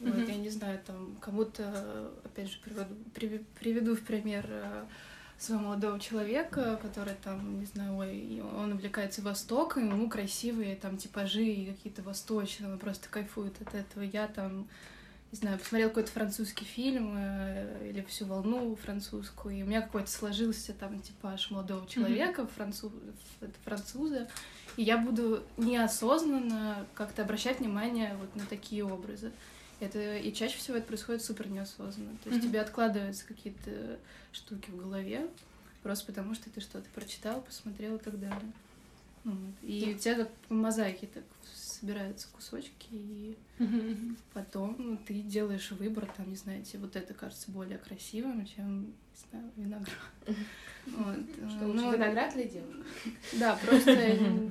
Вот, я не знаю, там, кому-то, опять же, приведу, приведу в пример э, своего молодого человека, который там, не знаю, ой, он увлекается Востоком, ему красивые там типажи и какие-то восточные, он просто кайфует от этого. Я там, не знаю, посмотрел какой-то французский фильм э, или всю волну французскую, и у меня какой-то сложился там типаж молодого человека, францу... это француза, и я буду неосознанно как-то обращать внимание вот на такие образы. Это и чаще всего это происходит супер неосознанно. То есть Мгм. тебе откладываются какие-то штуки в голове, просто потому что ты что-то прочитал, посмотрел и так далее. Ну вот. И у тебя как по мозаике так собираются кусочки, и Мгм. потом ну, ты делаешь выбор, там, не знаю, тебе вот это кажется более красивым, чем, не знаю, виноград. Вот. Что Ну, лучше, виноград или девушка? Да, просто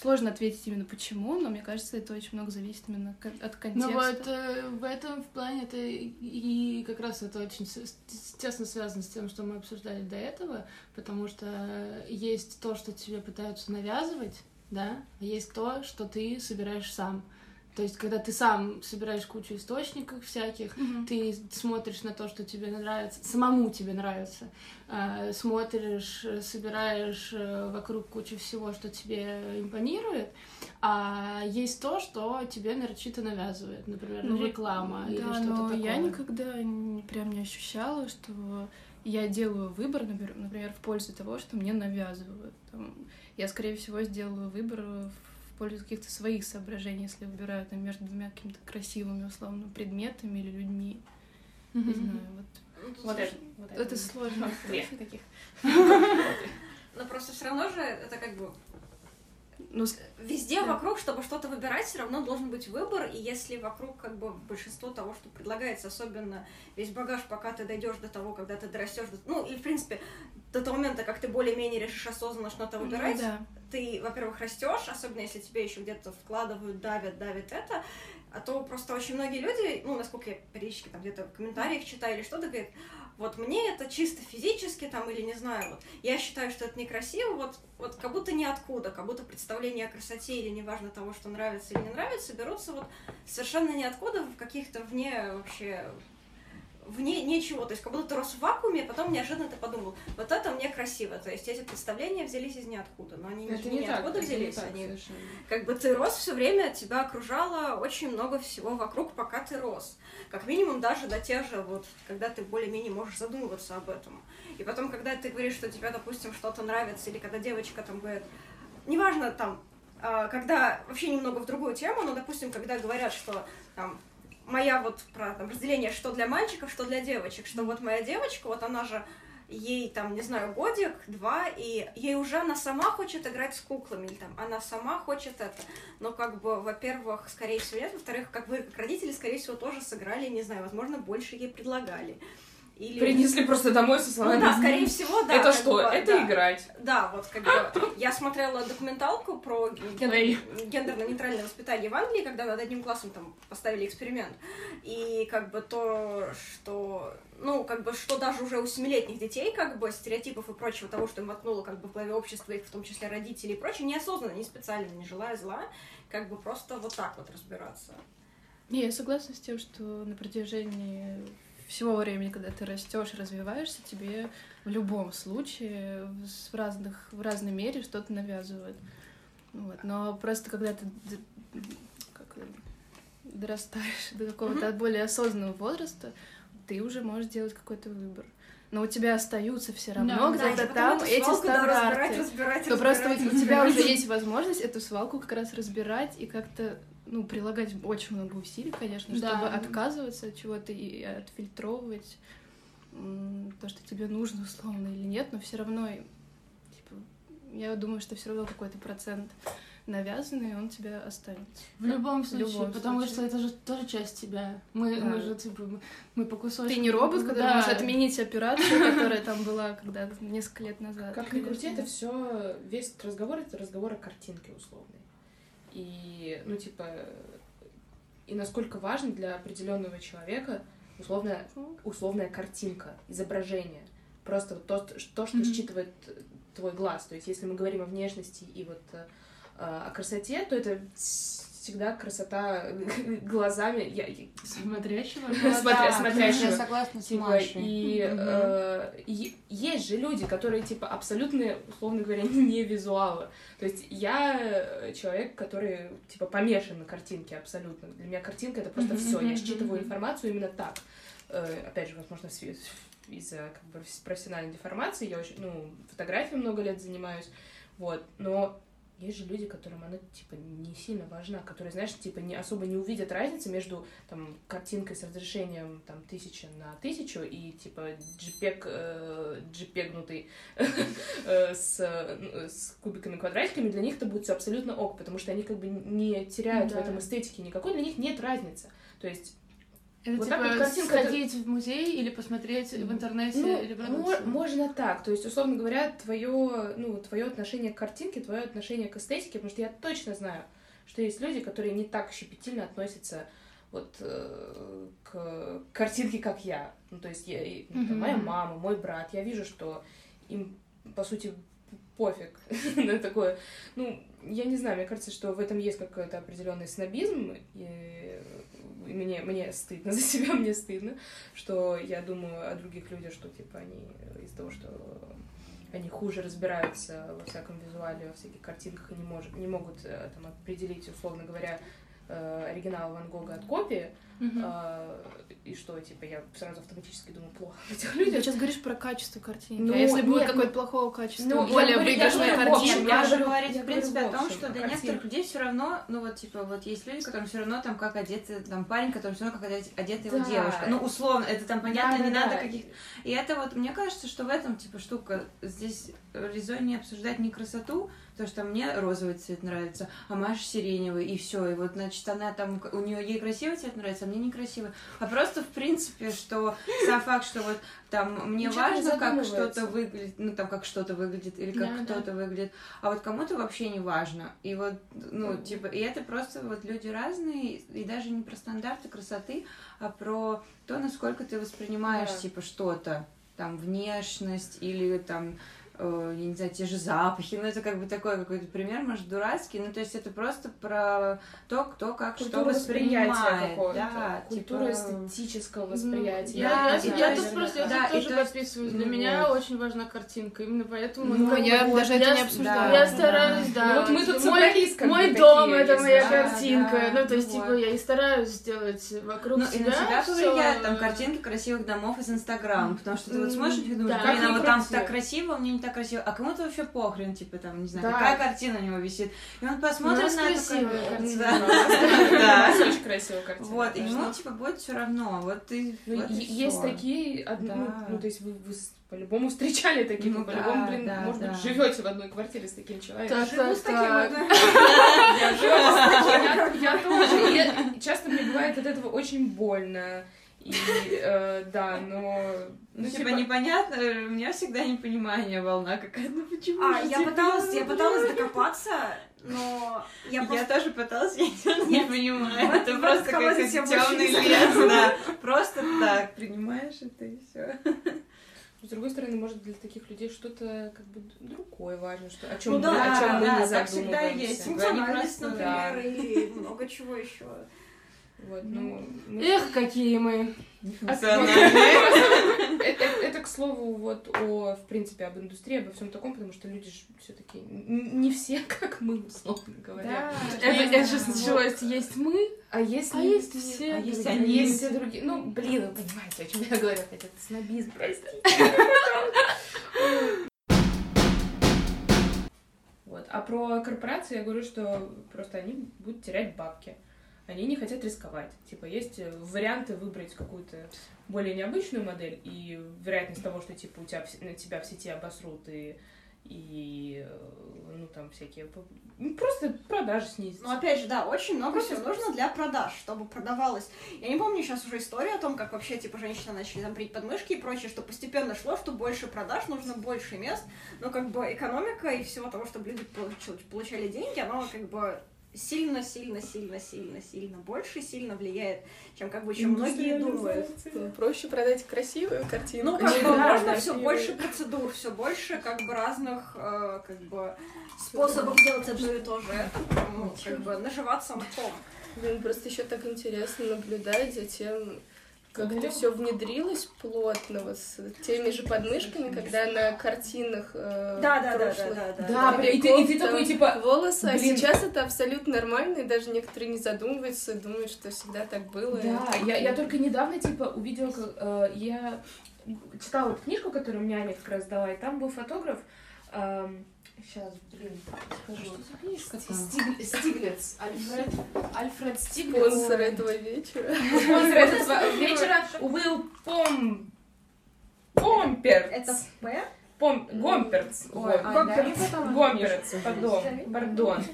сложно ответить именно почему, но мне кажется, это очень много зависит именно от контекста. Ну вот э, в этом в плане это и- как раз это очень тесно связано с тем, что мы обсуждали до этого, потому что есть то, что тебе пытаются навязывать, да, а есть то, что ты собираешь сам. То есть, когда ты сам собираешь кучу источников всяких, Мгм. ты смотришь на то, что тебе нравится, самому тебе нравится, э, смотришь, собираешь э, вокруг кучу всего, что тебе импонирует, а есть то, что тебе нарочито навязывает, например, Ну реклама или да, что-то но такое. я никогда не, прям не ощущала, что я делаю выбор, например, в пользу того, что мне навязывают. Я, скорее всего, сделаю выбор в пользу каких-то своих соображений, если выбираю там между двумя какими-то красивыми, условно, предметами или людьми. Мгм. Не знаю, вот. Вот это. Вот это. Это сложно. Таких. Но просто все равно же это как бы Ну, везде Да. вокруг, чтобы что-то выбирать, все равно должен быть выбор, и если вокруг как бы большинство того, что предлагается, особенно весь багаж, пока ты дойдешь до того, когда ты дорастешь, до- ну и в принципе до того момента, как ты более-менее решишь осознанно что-то ну выбирать, да. ты, во-первых, растешь, особенно если тебе еще где-то вкладывают, давят, давят это, а то просто очень многие люди, ну, насколько я периодически там где-то в комментариях читаю или что-то, говорят, вот мне это чисто физически там, или не знаю, вот, я считаю, что это некрасиво, вот, вот как будто ниоткуда, как будто представление о красоте или неважно того, что нравится или не нравится, берутся вот совершенно ниоткуда, в каких-то вне вообще вне ничего, то есть как будто ты рос в вакууме, а потом неожиданно ты подумал, вот это мне красиво, то есть эти представления взялись из ниоткуда, но они Это не, не так. ниоткуда не взялись, так они совершенно. как бы ты рос все время, тебя окружало очень много всего вокруг, пока ты рос. Как минимум даже до тех же, вот, когда ты более-менее можешь задумываться об этом. И потом, когда ты говоришь, что тебе, допустим, что-то нравится, или когда девочка там говорит, неважно, там, а, когда, вообще немного в другую тему, но, допустим, когда говорят, что там, моя вот про там, разделение, что для мальчиков, что для девочек, что вот моя девочка, вот она же ей там, не знаю, годик, два, и ей уже она сама хочет играть с куклами, или там она сама хочет это. Но как бы, во-первых, скорее всего, нет, во-вторых, как вы, как родители, скорее всего, тоже сыграли, не знаю, возможно, больше ей предлагали. Или... Принесли просто домой со Ну словами. да, скорее всего, да. это что? бы, это да. играть. Да, вот как бы я смотрела документалку про гендер- гендерно-нейтральное воспитание в Англии, когда над одним классом там поставили эксперимент. И как бы то, что, ну, как бы, что даже уже у семилетних детей, как бы, стереотипов и прочего того, что им воткнуло как бы в голове общества, их в том числе родителей и прочее, неосознанно, не специально, не желая зла, как бы просто вот так вот разбираться. Не, я согласна с тем, что на протяжении всего времени, когда ты растешь, развиваешься, тебе в любом случае в- разных в разной мере что-то навязывают. Вот. Но просто когда ты как дорастаешь до какого-то более осознанного возраста, ты уже можешь делать какой-то выбор. Но у тебя остаются все равно Да, где-то потом там эти свалку стандарты. разбирать, разбирать, То просто разбирать, у тебя разбирать. уже есть возможность эту свалку как раз разбирать и как-то ну, прилагать очень много усилий, конечно, Да. чтобы отказываться от чего-то и отфильтровывать то, что тебе нужно условно или нет, но все равно, типа, я думаю, что все равно какой-то процент навязанный, он тебя останется. В любом В случае, любом потому случае. что это же тоже часть тебя. Мы, Да. мы же, типа, мы, мы по кусочку. Ты не робот, который Да. может отменить операцию, которая там была когда-то несколько лет назад. Как ни крути, это все весь разговор это разговор о картинке условной. И, ну, типа, и насколько важно для определенного человека условная, условная картинка, изображение. Просто вот то, то, что Мгм. считывает твой глаз. То есть, если мы говорим о внешности и вот э, о красоте, то это всегда красота глазами. Я, Смотрящего. Смотря- смотрящего. Я согласна с Типа, Машей. и Мгм. э, есть же люди, которые, типа, абсолютно, условно говоря, не визуалы. То есть я э, человек, который, типа, помешан на картинке абсолютно. Для меня картинка — это просто все. Я считываю информацию именно так. Э, Опять же, возможно, из-за как бы, профессиональной деформации. Я очень, ну, фотографией много лет занимаюсь. Вот. Но есть же люди, которым она, типа, не сильно важна, которые, знаешь, типа, не, особо не увидят разницы между, там, картинкой с разрешением, там, тысяча на тысячу и, типа, JPEG, э, JPEG-нутый э, с, э, с кубиками, квадратиками, для них это будет все абсолютно ок, потому что они, как бы, не теряют в этом эстетики никакой, для них нет разницы. То есть Это Вот типа так вот картинка, сходить в музей или посмотреть в интернете Ну, или продукцию. можно так. То есть, условно говоря, твое, ну, твое отношение к картинке, твое отношение к эстетике, потому что я точно знаю, что есть люди, которые не так щепетильно относятся вот э, к картинке, как я. Ну, то есть, я, ну, там, моя мама, мой брат, я вижу, что им, по сути, пофиг на такое. Ну, я не знаю, мне кажется, что в этом есть какой-то определенный снобизм, и мне, мне стыдно за себя, мне стыдно, что я думаю о других людях, что, типа, они из-за того, что они хуже разбираются во всяком визуале, во всяких картинках и не, мож, не могут э, там, определить, условно говоря, э, оригинал Ван Гога от копии, Мгм. э, и что, типа, я сразу автоматически думаю, плохо в этих Ты людях. сейчас говоришь про качество картинки. Ну, а если будет нет, какое-то плохого качества, ну, более выигрышная картинка? я Я же говорю- говорить, в принципе, о том, что для картинка. некоторых людей все равно, ну вот, типа, вот есть люди, которым все равно там как одеты, там парень, которым все равно как одет- одета его Да. девушка. Ну, условно, это там понятно, Да, не да, надо да. каких И это вот, мне кажется, что в этом, типа, штука. Здесь резоннее обсуждать не красоту, то, что мне розовый цвет нравится, а Маша сиреневый, и все. И вот, значит, она там, у нее ей красивый цвет нравится, а мне некрасивый. А просто, в принципе, что сам факт, что вот там мне не важно, как что-то выглядит, ну, там, как что-то выглядит, или как Да, да. кто-то выглядит, а вот кому-то вообще не важно. И вот, ну, типа, и это просто вот люди разные, и даже не про стандарты красоты, а про то, насколько ты воспринимаешь, Да. типа, что-то, там, внешность или там э, я не знаю, те же запахи, ну это как бы такой какой-то пример, может, дурацкий, ну то есть это просто про то, кто как что Культура восприятия воспринимает, да, культура типа, эстетического восприятия. Я, Да, я, и я то тут просто я да, тут и тоже то есть- подписываюсь. Для ну меня вот. очень важна картинка. Именно поэтому Ну, бы я вот даже это я не обсуждала. Я стараюсь, да. да. Ну вот мы тут мой, мой такие, дом это если моя да, картинка. да, ну, то есть, вот. типа, я и стараюсь сделать вокруг Ну, и себя. на себя всё. повлияют там картинки красивых домов из Инстаграма, потому что ты вот смотришь и думаешь, блин, а вот там так красиво, мне не так красиво, а кому-то вообще похрен, типа там, не знаю, Да. какая картина у него висит, и он посмотрит на эту. Да. Очень красивая картина. Вот, и ему, типа, будет все равно, вот ты, Ну, есть такие, ну, ну, то есть вы, по-любому встречали таких, Ну по-любому, да, блин, да, может да. быть, живете в одной квартире с таким человеком. Так, Живу так, с таким так. одной. Я, я тоже. И я- часто мне бывает от этого очень больно. И э, да, но... Ну, типа, непонятно, у меня всегда непонимание волна какая-то, ну почему А, я типа, пыталась, я ну, пыталась докопаться, но я Я тоже пыталась, я не понимаю. Вот- Это просто как темный лес, да. Просто так, принимаешь это и все. С другой стороны, может, для таких людей что-то как бы другое важно, что, о чем Ну да, мы, о чем мы да, не так всегда есть. Функциональность, просто, например, и много чего еще. Вот, ну, мы- Эх, какие мы. Это, к слову, вот о, в принципе, об индустрии, обо всем таком, потому что люди же все-таки не все, как мы, условно говоря. Это, Есть- это же началось есть мы, А есть а есть все. а есть другие. они. Есть все другие. Ну, блин, вы понимаете, о чем я говорю, хотя это снобизм, простите. Вот. А про корпорации я говорю, что просто они будут терять бабки. Они не хотят рисковать. Типа, есть э, варианты выбрать какую-то более необычную модель, и вероятность того, что типа у тебя на тебя в сети обосрут и, и э, ну там всякие ну, просто продажи снизятся. Но опять же, да, очень много всего нужно для продаж, чтобы продавалось. Я не помню сейчас уже историю о том, как вообще, типа, женщины начали там брить подмышки и прочее, что постепенно шло, что больше продаж, нужно больше мест, но как бы экономика и всего того, чтобы люди получ- получали деньги, оно как бы сильно, сильно, сильно, сильно, сильно больше сильно влияет, чем как бы чем многие думают. Ну, Проще продать красивую картинку. Ну, как бы Да, можно да, все больше процедур, все больше как бы разных э, как бы способов делать одно и то же. Это ну, как бы наживаться мхом. Блин, просто еще так интересно наблюдать за тем, как это все внедрилось плотно, вот с теми же подмышками, когда на картинах э, Да, да, да, да, прошлых да, да. Да, бля, и ты, и ты такой, типа, волосы, а блин. сейчас это абсолютно нормально, и даже некоторые не задумываются, думают, что всегда так было. Да, я, я только недавно, типа, увидела, как, э, я читала книжку, которую мне Аня как раз дала, и там был фотограф, сейчас, блин, скажу. за книжка Стиг- Стиглиц. Альфред, Альфред Стиглиц. Спонсор этого вечера. Спонсор этого вечера Уилл Пом... Помперц. Это П? Пом... Гомперц. Ой, Вот. а, Гомперц, книжку. пардон, пардон.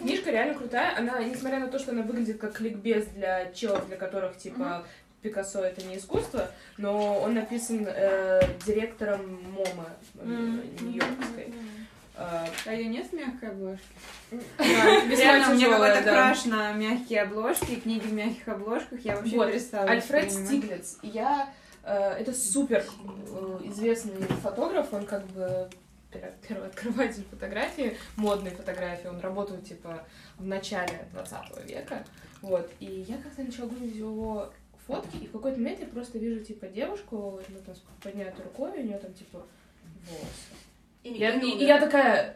Книжка реально крутая, она, несмотря на то, что она выглядит как кликбейт для челов, для которых, типа, Пикассо это не искусство, но он написан э, директором MoMA э, Нью-Йоркской. Э, А ее нет в мягкой весьма Реально, у меня какой-то краш на мягкие обложки, книги в мягких обложках, я вообще перестала Альфред. Стиглиц. Я... э, это супер э, известный фотограф, он как бы пер- первооткрыватель фотографии, модной фотографии. Он работал, типа, в начале 20 века. Вот. И я как-то начала гуглить его фотки, и в какой-то момент я просто вижу, типа, девушку, ну, там, с поднятой рукой, у нее там, типа, волосы. И Я- и, и я такая,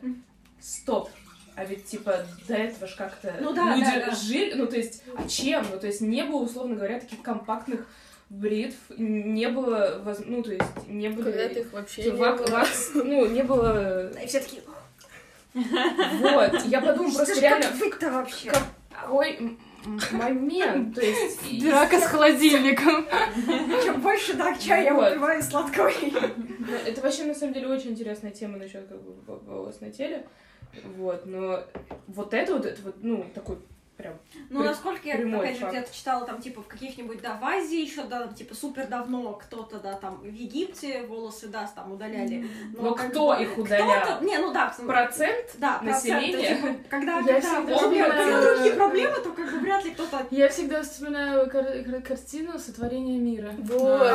стоп, А ведь, типа, до этого ж как-то Ну да, люди да, да. жили, ну, то есть, а чем? Ну, то есть, не было, условно говоря, таких компактных бритв, не было, воз- ну, то есть, не было... Когда-то их вообще не вак- было. вакс- ну, не было... И все такие, Вот, я подумала, просто реально, конфликт-то вообще? какой момент, то есть... Драка с холодильником. Чем больше дарк чая я выпиваю сладкого. Ну, Это вообще, на самом деле, очень интересная тема насчет как бы волос на теле. Вот, но вот это вот, это вот, ну, такой прям... Ну, При- насколько я, опять же, где-то читала, там, типа, в каких-нибудь, да, в Азии еще, да, там, типа, супер давно кто-то, да, там, в Египте волосы, да, там, удаляли. Но как кто бы их удалял? кто-то- Не, ну да, Процент? да, населения? типа, когда, Я когда вспоминаю- другие проблемы, то, как бы, вряд ли кто-то... Я всегда вспоминаю кар- кар- картину «Сотворение мира». Вот.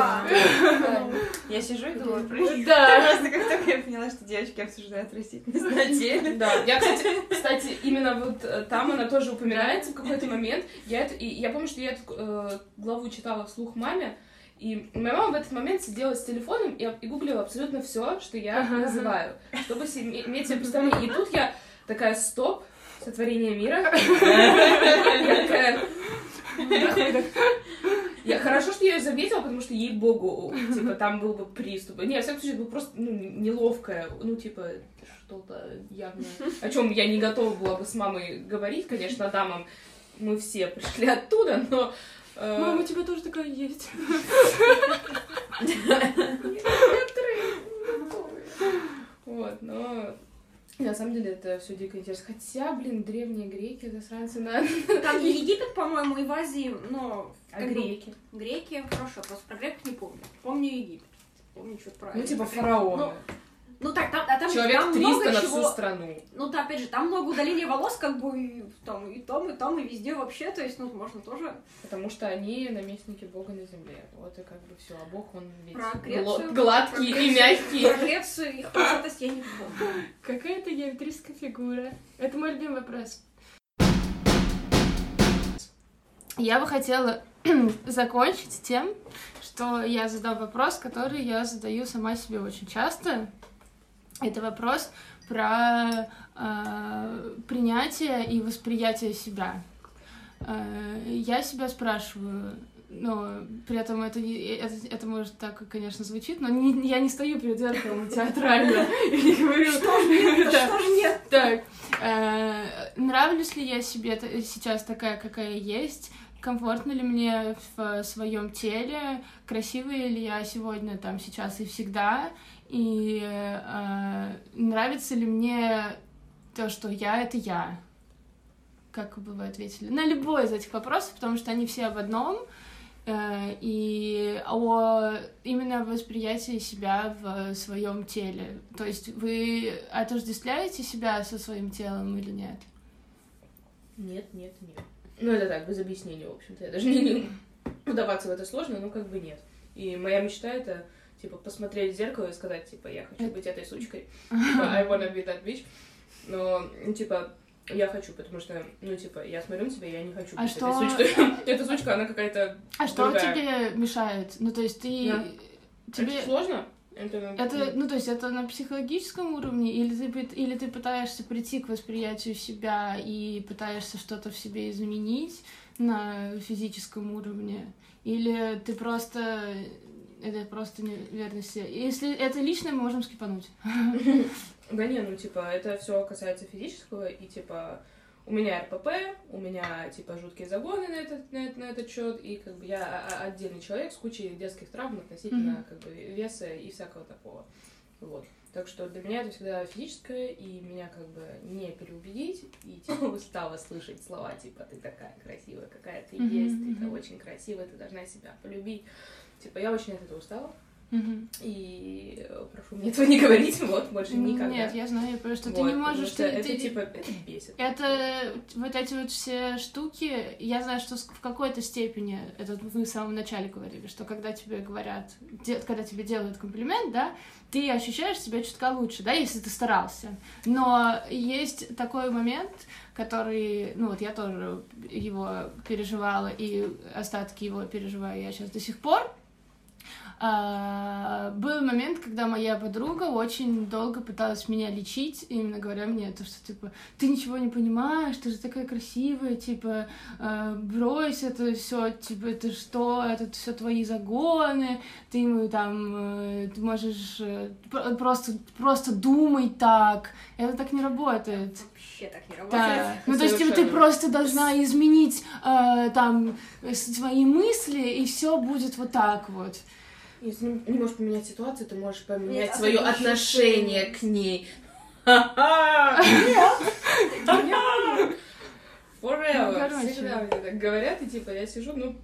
Я сижу и думаю, Да. Я поняла, что девочки обсуждают растительность на теле. Да, я, кстати, кстати, именно вот э, там она тоже упоминается в какой-то момент. Я, это, и я помню, что я эту э, главу читала вслух маме, и моя мама в этот момент сидела с телефоом и, и гуглила абсолютно все, что я Ага, называю, чтобы иметь себе представление. И тут я такая, стоп, сотворение мира. Я хорошо, что я ее заметила, потому что, ей-богу, типа, там был бы приступ. Не, во всяком случае, это было просто, ну, неловкое, ну, типа, что-то явно, о чем я не готова была бы с мамой говорить, конечно, дамам. Мы все пришли оттуда, но... э, Мама, у тебя тоже такая есть. Вот, но... На самом деле это все дико интересно. Хотя, блин, древние греки, засранцы, на... Там и Египет, по-моему, и в Азии, но... А бы, греки? Греки, хорошо, просто про греков не помню. Помню Египет. Помню что-то про... Ну, типа фараоны. Ну, так, там, а там, Человек там 300 много на чего... всю страну. Ну, да, опять же, там много удаления волос, как бы, и там, и там, и там, и везде вообще, то есть, ну, можно тоже Потому что они наместники Бога на земле. Вот и как бы все, а Бог, он ведь Про Грецию, гладкий про и мягкий. про Грецию их красотость я не помню. Какая-то геометрическая фигура. Это мой любимый вопрос. Я бы хотела закончить тем, что я задам вопрос, который я задаю сама себе очень часто. Это вопрос про э, принятие и восприятие себя. Э, я себя спрашиваю, но при этом это, не- это, это может так, конечно, звучит, но не- я не стою перед зеркалом театрально и не говорю... Да Да. что ж нет? Так, э, нравлюсь ли я себе сейчас такая, какая есть? Комфортно ли мне в своем теле? Красивая ли я сегодня, там, сейчас и всегда? И э, нравится ли мне то, что я — это я? Как бы вы ответили? На любой из этих вопросов, потому что они все об одном, э, и о именно восприятии себя в своем теле. То есть вы отождествляете себя со своим телом или нет? Нет, нет, нет. Ну, это так, без объяснения, в общем-то. Я даже не, не вдаваться в это сложно, но как бы нет. И моя мечта это, типа, посмотреть в зеркало и сказать, типа, я хочу быть этой сучкой. Типа, I wanna be that bitch. Но, ну, типа, я хочу, потому что, ну, типа, я смотрю на тебя, я не хочу А быть что- этой сучкой. Эта сучка, она какая-то... А что тебе мешает? Ну, то есть ты... Тебе... Это сложно? Это, Это, ну, то есть это на психологическом уровне, или ты, или ты пытаешься прийти к восприятию себя и пытаешься что-то в себе изменить на физическом уровне, или ты просто... Это просто неверность. Если это личное, мы можем скипануть. Да не, ну, типа, это все касается физического, и, типа, у меня РПП, у меня, типа, жуткие загоны на этот, на, этот- на этот счет, и, как бы, я отдельный человек с кучей детских травм относительно, Мгм. как бы, веса и всякого такого. Вот. Так что для меня это всегда физическое, и меня, как бы, не переубедить, и, типа, устала слышать слова, типа, ты такая красивая, какая ты есть, ты очень красивая, ты должна себя полюбить. Типа, я очень от этого устала, Мгм. и э, прошу мне этого не говорить, вот, больше никогда. Нет, я знаю, потому что ты Вот, не можешь... ты- это, ты- типа, это бесит. Это вот эти вот все штуки, я знаю, что в какой-то степени, это вы в самом начале говорили, что когда тебе говорят, де- когда тебе делают комплимент, да, ты ощущаешь себя чутка лучше, да, если ты старался. Но есть такой момент, который, ну вот я тоже его переживала, и остатки его переживаю я сейчас до сих пор, а, был момент, когда моя подруга очень долго пыталась меня лечить, именно говоря мне то, что, типа, ты ничего не понимаешь, ты же такая красивая, типа, а, брось это все, типа, это что, это все твои загоны, ты ему там, э, ты можешь э, про- просто, просто думать так, это так не работает. Вообще так не Да. работает. Ну, то есть, типа, ты просто должна изменить э, там свои мысли, и все будет вот так вот. Если не не можешь поменять ситуацию, ты можешь поменять Нет, свое отношение. к ней. Forever. Ну. Всегда мне так говорят, и типа я сижу, ну,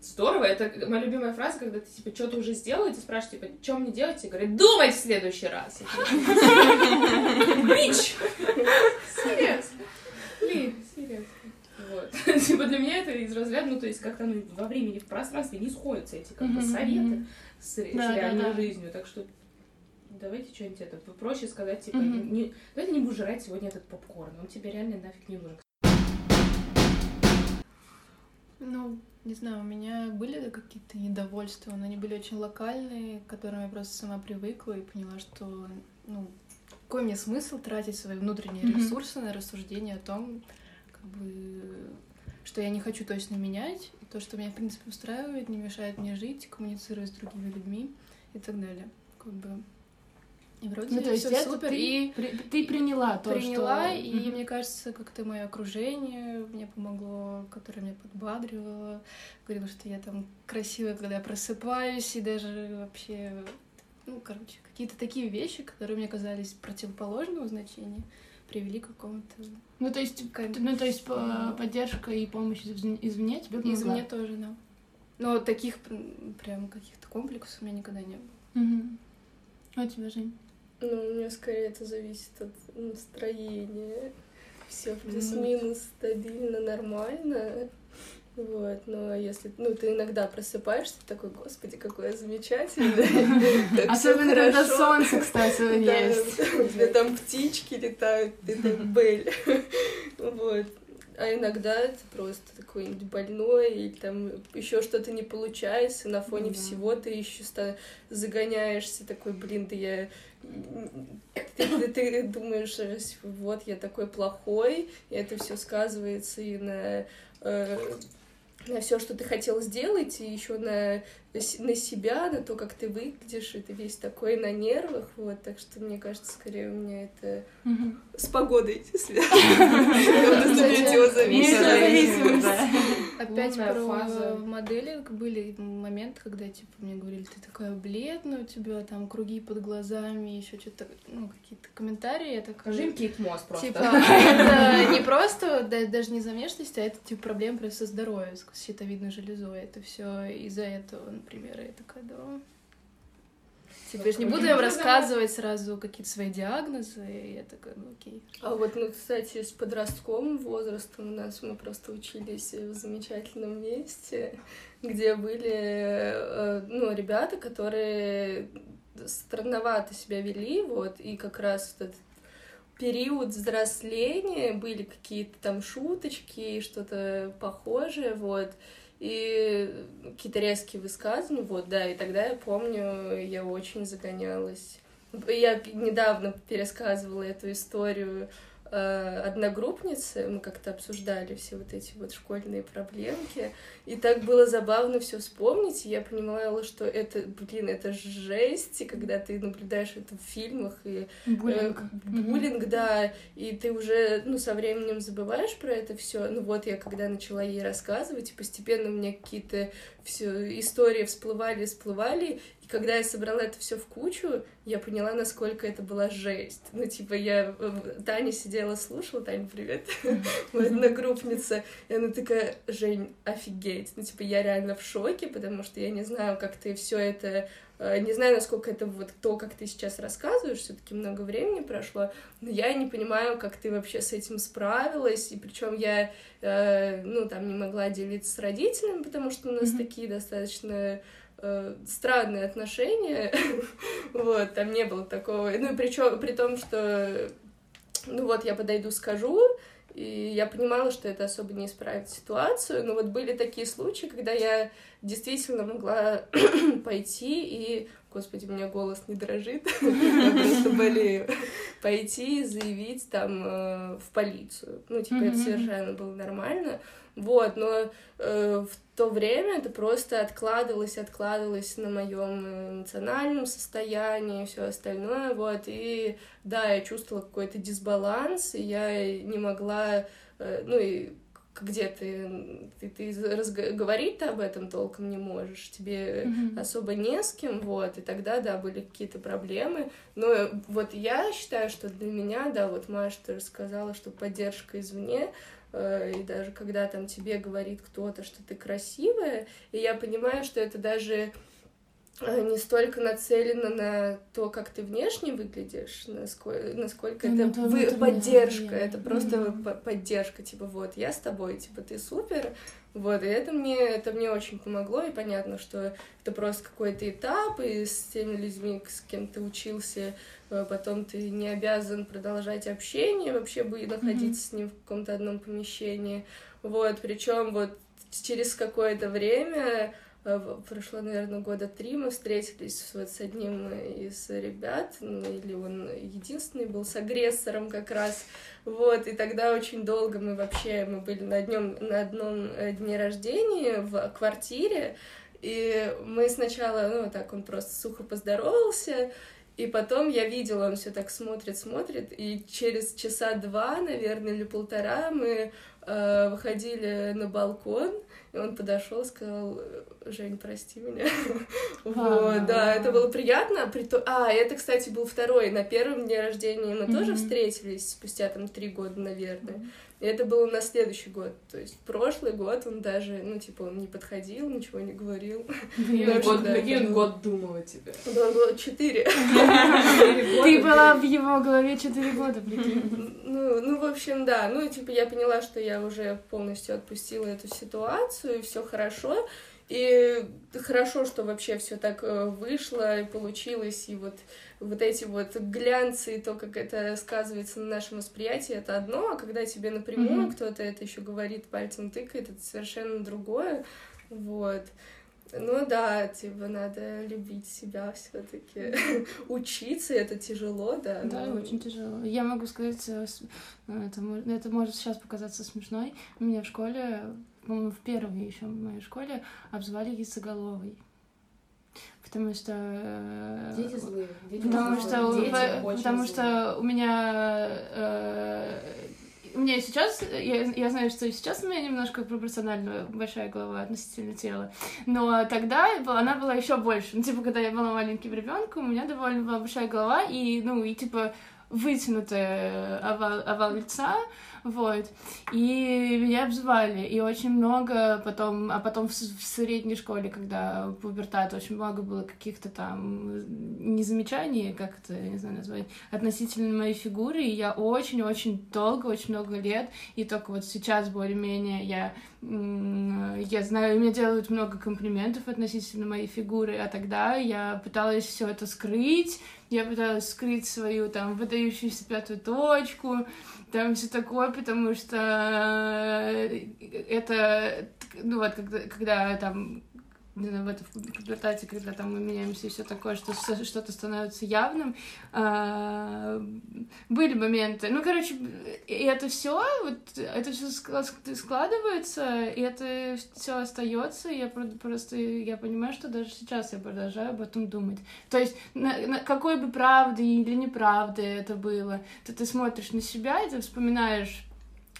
здорово. Это моя любимая фраза, когда ты типа что-то уже сделал, и ты спрашиваешь, типа, что мне делать? И говорят, думай в следующий раз. Бич! Серьез. Блин, серьезно. Вот. Типа для меня это из разряда, ну, то есть как-то ну, во времени, в пространстве не сходятся эти как бы советы с, Да, реальной да. жизнью. Так что давайте что-нибудь это проще сказать, типа, не, давай ты не будешь жрать сегодня этот попкорн, он тебе реально нафиг не нужен. Ну, не знаю, у меня были какие-то недовольства, но они были очень локальные, к которым я просто сама привыкла и поняла, что, ну, какой мне смысл тратить свои внутренние Мгм. ресурсы на рассуждение о том, как бы, что я не хочу точно менять, и то, что меня, в принципе, устраивает, не мешает мне жить, коммуницировать с другими людьми и так далее. Как бы... И вроде Ну, то есть это супер, ты, и при- ты приняла то, приняла, что... и Мгм. мне кажется, как-то мое окружение мне помогло, которое меня подбадривало, говорило, что я там красивая, когда я просыпаюсь, и даже вообще, ну, короче, какие-то такие вещи, которые мне казались противоположного значения, привели к какому-то... Ну, то есть, Кайф. ну, то есть по- поддержка и помощь извне, извне тебе помогла? Извне тоже, да. Но таких прям каких-то комплексов у меня никогда не было. Мгм. А у тебя, Жень? Ну, у меня скорее это зависит от настроения. Все плюс-минус стабильно, нормально. Вот, но если, ну, ты иногда просыпаешься, такой, господи, какое замечательное. Особенно, когда хорошо». солнце, кстати, есть. У тебя там птички летают, ты там бель. Вот. А иногда ты просто такой-нибудь больной, или там еще что-то не получается, на фоне Ну всего ты еще загоняешься, такой, блин, да я... Ты, ты- ты думаешь, э, вот я такой плохой, и это все сказывается и на э, на все, что ты хотел сделать, и еще на, на себя, на то, как ты выглядишь, и ты весь такой на нервах, вот, так что, мне кажется, скорее у меня это Мгм. с погодой связано. Зависимость. Опять Лунная про фаза. моделинг были моменты, когда типа мне говорили, ты такая бледная, у тебя там круги под глазами, еще что-то, ну, какие-то комментарии. Я такая, Скажи им Кейт Мосс просто. Типа, это не просто, да, даже не за внешность, а это типа проблема просто со здоровьем, с щитовидной железой. Это все из-за этого, например, я такая, да. Типа, я же не буду им рассказывать сразу какие-то свои диагнозы, и я такая, ну окей. А вот, ну, кстати, с подростковым возрастом у нас мы просто учились в замечательном месте, где были, э, ну, ребята, которые странновато себя вели, вот, и как раз этот период взросления были какие-то там шуточки, что-то похожее, вот, и какие-то резкие высказывания, вот, да, и тогда я помню, я очень загонялась. Я недавно пересказывала эту историю э, одногруппнице, мы как-то обсуждали все вот эти вот школьные проблемки, и так было забавно все вспомнить, и я понимала, что это, блин, это жесть, и когда ты наблюдаешь это в фильмах, и Буллинг. Э, буллинг, да, и ты уже, ну, со временем забываешь про это все. Ну вот я когда начала ей рассказывать, и постепенно у меня какие-то все истории всплывали, всплывали, и когда я собрала это все в кучу, я поняла, насколько это была жесть. Ну, типа, я... э, Таня сидела, слушала, Таня, привет, моя одногруппница, и она такая, Жень, офигеть. Ну, типа, я реально в шоке, потому что я не знаю, как ты все это Э, Не знаю, насколько это вот то, как ты сейчас рассказываешь, все-таки много времени прошло, но я не понимаю, как ты вообще с этим справилась, и причем я, э, ну, там не могла делиться с родителями, потому что у нас Мгм. такие достаточно э, странные отношения, вот, там не было такого, ну, причем при том, что, ну, вот, я подойду, скажу, И я понимала, что это особо не исправит ситуацию, но вот были такие случаи, когда я действительно могла пойти и... Господи, у меня голос не дрожит, просто болею. Пойти и заявить там э, в полицию. Ну, типа, это совершенно было нормально. Вот, но э, в то время это просто откладывалось, откладывалось на моем эмоциональном состоянии и все остальное, вот, и да, я чувствовала какой-то дисбаланс, и я не могла, э, ну, и где ты, ты, ты разго- говорить об этом толком не можешь, тебе mm-hmm. особо не с кем, вот, и тогда, да, были какие-то проблемы, но вот я считаю, что для меня, да, вот Маша тоже сказала, что поддержка извне, и даже когда там тебе говорит кто-то, что ты красивая, и я понимаю, что это даже Э, не столько нацелена на то, как ты внешне выглядишь, насколько, насколько ну, это вы, поддержка, это просто mm-hmm. поддержка, типа вот я с тобой, типа ты супер, вот и это мне это мне очень помогло и понятно, что это просто какой-то этап и с теми людьми, с кем ты учился, э, потом ты не обязан продолжать общение, вообще бы находиться mm-hmm. с ним в каком-то одном помещении, вот причем вот через какое-то время Э, прошло, наверное, года три, мы встретились вот с одним из ребят, ну, или он единственный был с агрессором как раз, вот, и тогда очень долго мы вообще, мы были на, днем, на одном э, дне рождения в квартире, и мы сначала, ну, так он просто сухо поздоровался, и потом я видела, он все так смотрит, смотрит, и через часа два, наверное, или полтора мы э, выходили на балкон, и он подошел, сказал, Жень, прости меня. Вот, да, это было приятно. А, это, кстати, был второй. На первом дне рождения мы тоже встретились спустя там три года, наверное. И это было на следующий год. То есть прошлый год он даже, ну, типа, он не подходил, ничего не говорил. Какой год, какой год думал о тебе? Было было четыре. Ты была в его голове четыре года, Ну, ну, в общем, да. Ну, типа, я поняла, что я уже полностью отпустила эту ситуацию, и все хорошо. И хорошо, что вообще все так э, вышло и получилось, и вот вот эти вот глянцы и то, как это сказывается на нашем восприятии, это одно, а когда тебе напрямую mm-hmm. кто-то это еще говорит, пальцем тыкает, это совершенно другое, вот. Ну да, типа надо любить себя все-таки, учиться, это тяжело, да. Да, но... очень тяжело. Я могу сказать, э, это, это может сейчас показаться смешной. У меня в школе, по-моему, в первой еще в моей школе обзывали яйцеголовой. Потому что... Э, дети злые. Дети потому злые. что, дети по, потому злые. что у меня... Э, у меня сейчас, я, я знаю, что сейчас у меня немножко пропорционально большая голова относительно тела, но тогда она была еще больше. Ну, типа, когда я была маленьким ребенком, у меня довольно была большая голова, и, ну, и, типа, вытянутый овал, овал лица, вот. И меня обзывали, и очень много потом, а потом в, в средней школе, когда пубертат, очень много было каких-то там незамечаний, как это, не знаю назвать, относительно моей фигуры, и я очень-очень долго, очень много лет, и только вот сейчас более-менее я я знаю, мне делают много комплиментов относительно моей фигуры, а тогда я пыталась все это скрыть, я пыталась скрыть свою там выдающуюся пятую точку, там все такое, потому что э, это, ну вот, когда, когда там в этом пубертате, когда там мы меняемся и все такое, что что-то становится явным. А, были моменты. Ну, короче, и это все, вот это все складывается, и это все остается. Я просто я понимаю, что даже сейчас я продолжаю об этом думать. То есть, на, на какой бы правды или неправды это было, то ты смотришь на себя и ты вспоминаешь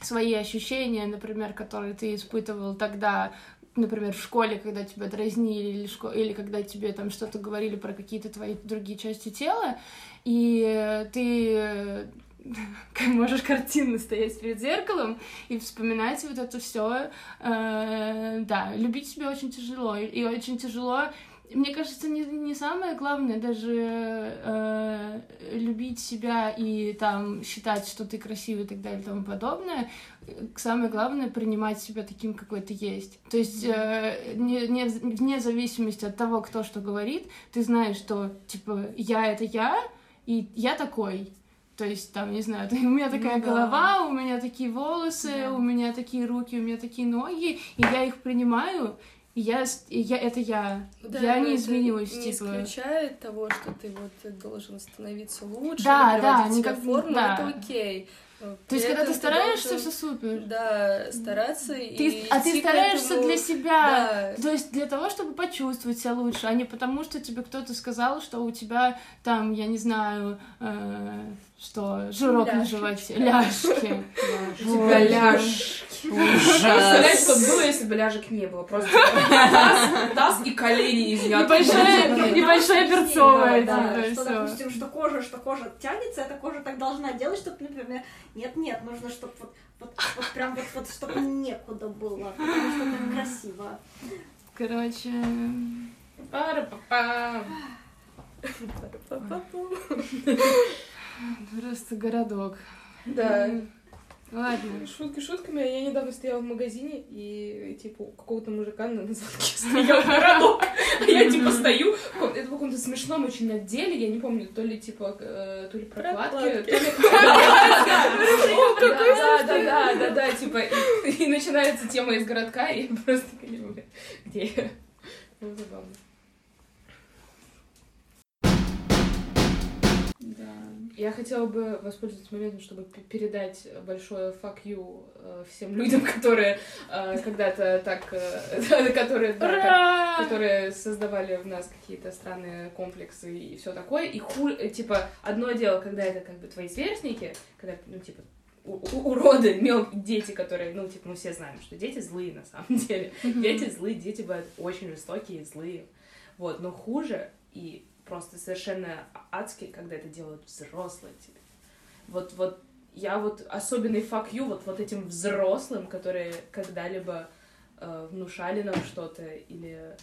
свои ощущения, например, которые ты испытывал тогда, например, в школе, когда тебя дразнили, или, шко... или когда тебе там что-то говорили про какие-то твои другие части тела, и ты можешь картинно стоять перед зеркалом и вспоминать вот это все. Э, да, любить себя очень тяжело. И очень тяжело мне кажется, не, не самое главное даже э, любить себя и там считать, что ты красивый и так далее и тому подобное. Самое главное принимать себя таким, какой ты есть. То есть э, не, не, вне зависимости от того, кто что говорит, ты знаешь, что типа я это я, и я такой. То есть, там, не знаю, у меня такая Ну да. голова, у меня такие волосы, Да. у меня такие руки, у меня такие ноги, и я их принимаю, и я, и я это я. Да, я не изменилась, не типа. исключает того, что ты вот должен становиться лучше, Да, да, никак- форму, да. это окей. То есть, когда ты стараешься, должен, все супер. Да, стараться и Ты, а ты стараешься этому- для себя. Да. То есть для того, чтобы почувствовать себя лучше, а не потому, что тебе кто-то сказал, что у тебя там, я не знаю, э, что, жирок на животе, Вот. тебя ляж. Представляешь, как было, если бы ляжек не было? Просто таз, и колени из нее. Небольшая, небольшая перцовая, Да, типа, что, допустим, что кожа, что кожа тянется, эта кожа так должна делать, чтобы, например, нет-нет, нужно, чтобы вот, вот, вот прям вот, вот чтобы некуда было, потому что это красиво. Короче, Пара-па-пам. Па-па-па-пу. Просто городок. Да. Ладно. Шутки шутками, я недавно стояла в магазине, и, типа, у какого-то мужика на звонке стоял городок. А я, типа, стою, это в каком-то смешном очень отделе, я не помню, то ли, типа, э, то ли прокладки, то ли... Да, да, да, да, да, типа, и начинается тема из городка, и я просто «Бля, где я? Ну, забавно. Я хотела бы воспользоваться моментом, чтобы передать большое fuck you э, всем людям, которые э, когда-то так, э, которые, да, которые создавали в нас какие-то странные комплексы и все такое. И ху, типа, одно дело, когда это как бы твои сверстники, когда, ну, типа, уроды, мел... дети, которые, ну, типа, мы все знаем, что дети злые на самом деле. Дети злые, дети бывают очень жестокие, злые. Вот, но хуже и просто совершенно адски, когда это делают взрослые тебе. Вот, вот я вот особенный you вот, вот этим взрослым, которые когда-либо э, внушали нам что-то или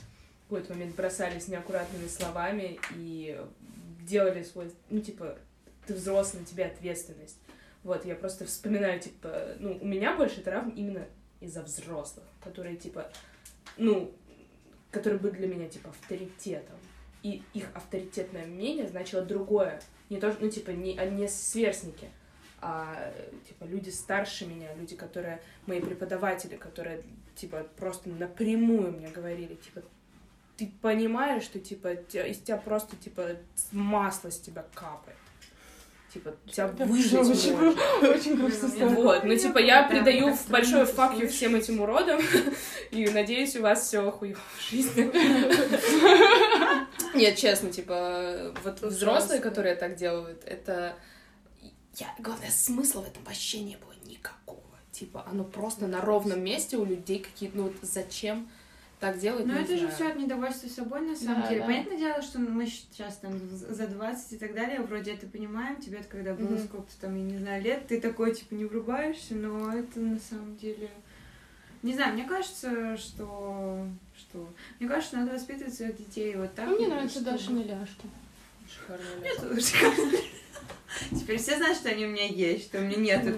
в какой-то момент бросались неаккуратными словами и делали свой, ну, типа, ты взрослый, на тебе ответственность. Вот, я просто вспоминаю, типа, ну, у меня больше травм именно из-за взрослых, которые, типа, ну, которые были для меня, типа, авторитетом. И их авторитетное мнение значило другое. Не то, ну, типа, не, а не сверстники, а, типа, люди старше меня, люди, которые, мои преподаватели, которые, типа, просто напрямую мне говорили, типа, ты понимаешь, что, типа, из тебя просто, типа, масло с тебя капает. Типа, тебя выжить очень- грустно стало. Вот, ну типа я придаю не факью всем этим уродам, и надеюсь, у вас все хуево в жизни. Нет, честно, типа, вот взрослые, которые так делают, это... Я, главное, смысла в этом вообще не было никакого. Типа, оно просто на ровном месте у людей какие-то... Ну вот зачем так делать, Но не это же знаю. все от недовольства собой, на самом Да, деле. да. Понятное дело, что мы сейчас там за 20 и так далее, вроде это понимаем, тебе это когда было Мгм. сколько-то там, я не знаю, лет, ты такой, типа, не врубаешься, но это на самом деле... Не знаю, мне кажется, что... что... Мне кажется, надо воспитывать своих детей вот так. А мне нравятся чтобы- Дашины ляжки. Шикарная Мне ляжка. Теперь все знают, что они у меня есть, что у меня нет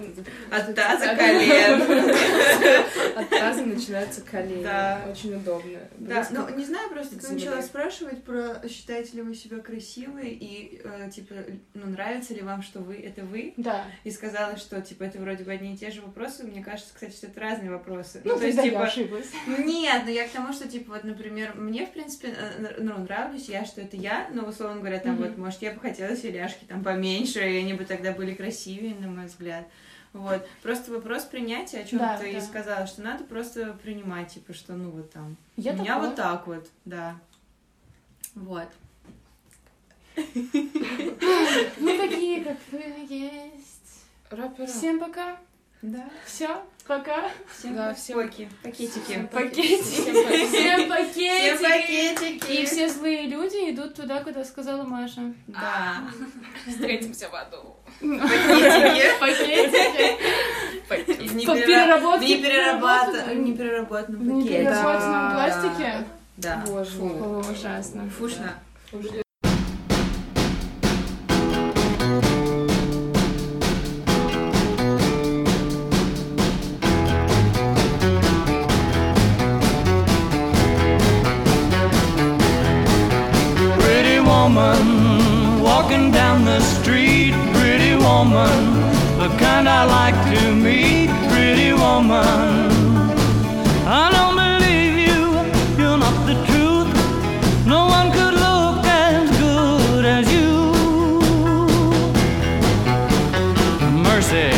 от таза колен. От таза начинаются колени. Да. Очень удобно. Да, ну не знаю, просто ты начала спрашивать про считаете ли вы себя красивой и э, типа ну нравится ли вам, что вы это вы, Да. и сказала, что типа это вроде бы одни и те же вопросы. Мне кажется, кстати, что это разные вопросы. Ну, то есть типа ошиблась. нет, но я к тому, что типа вот, например, мне в принципе э, ну нравлюсь я, что это я, но условно говоря, там вот может я бы хотела себе ляжки там поменьше, и они бы тогда были красивее, на мой взгляд. Вот. Просто вопрос принятия, о чем Да, ты и да. сказала, что надо просто принимать, типа, что ну вот там. Я У меня такое. вот так вот, да. Вот. Мы такие, как вы есть. Рэпера. Всем пока. Да. Все, пока. Всем Да, пока. всем- Поки. Пакетики. Пакетики. Всем пакетики. Всем пакетики. И все злые люди идут туда, куда сказала Маша. Да. Встретимся в аду. Пакетики. Пакетики. В По неперера- переработке- в неперерабат- в непереработанном В пакете. непереработанном пластике? Да. Боже ужасно. Фушно. music.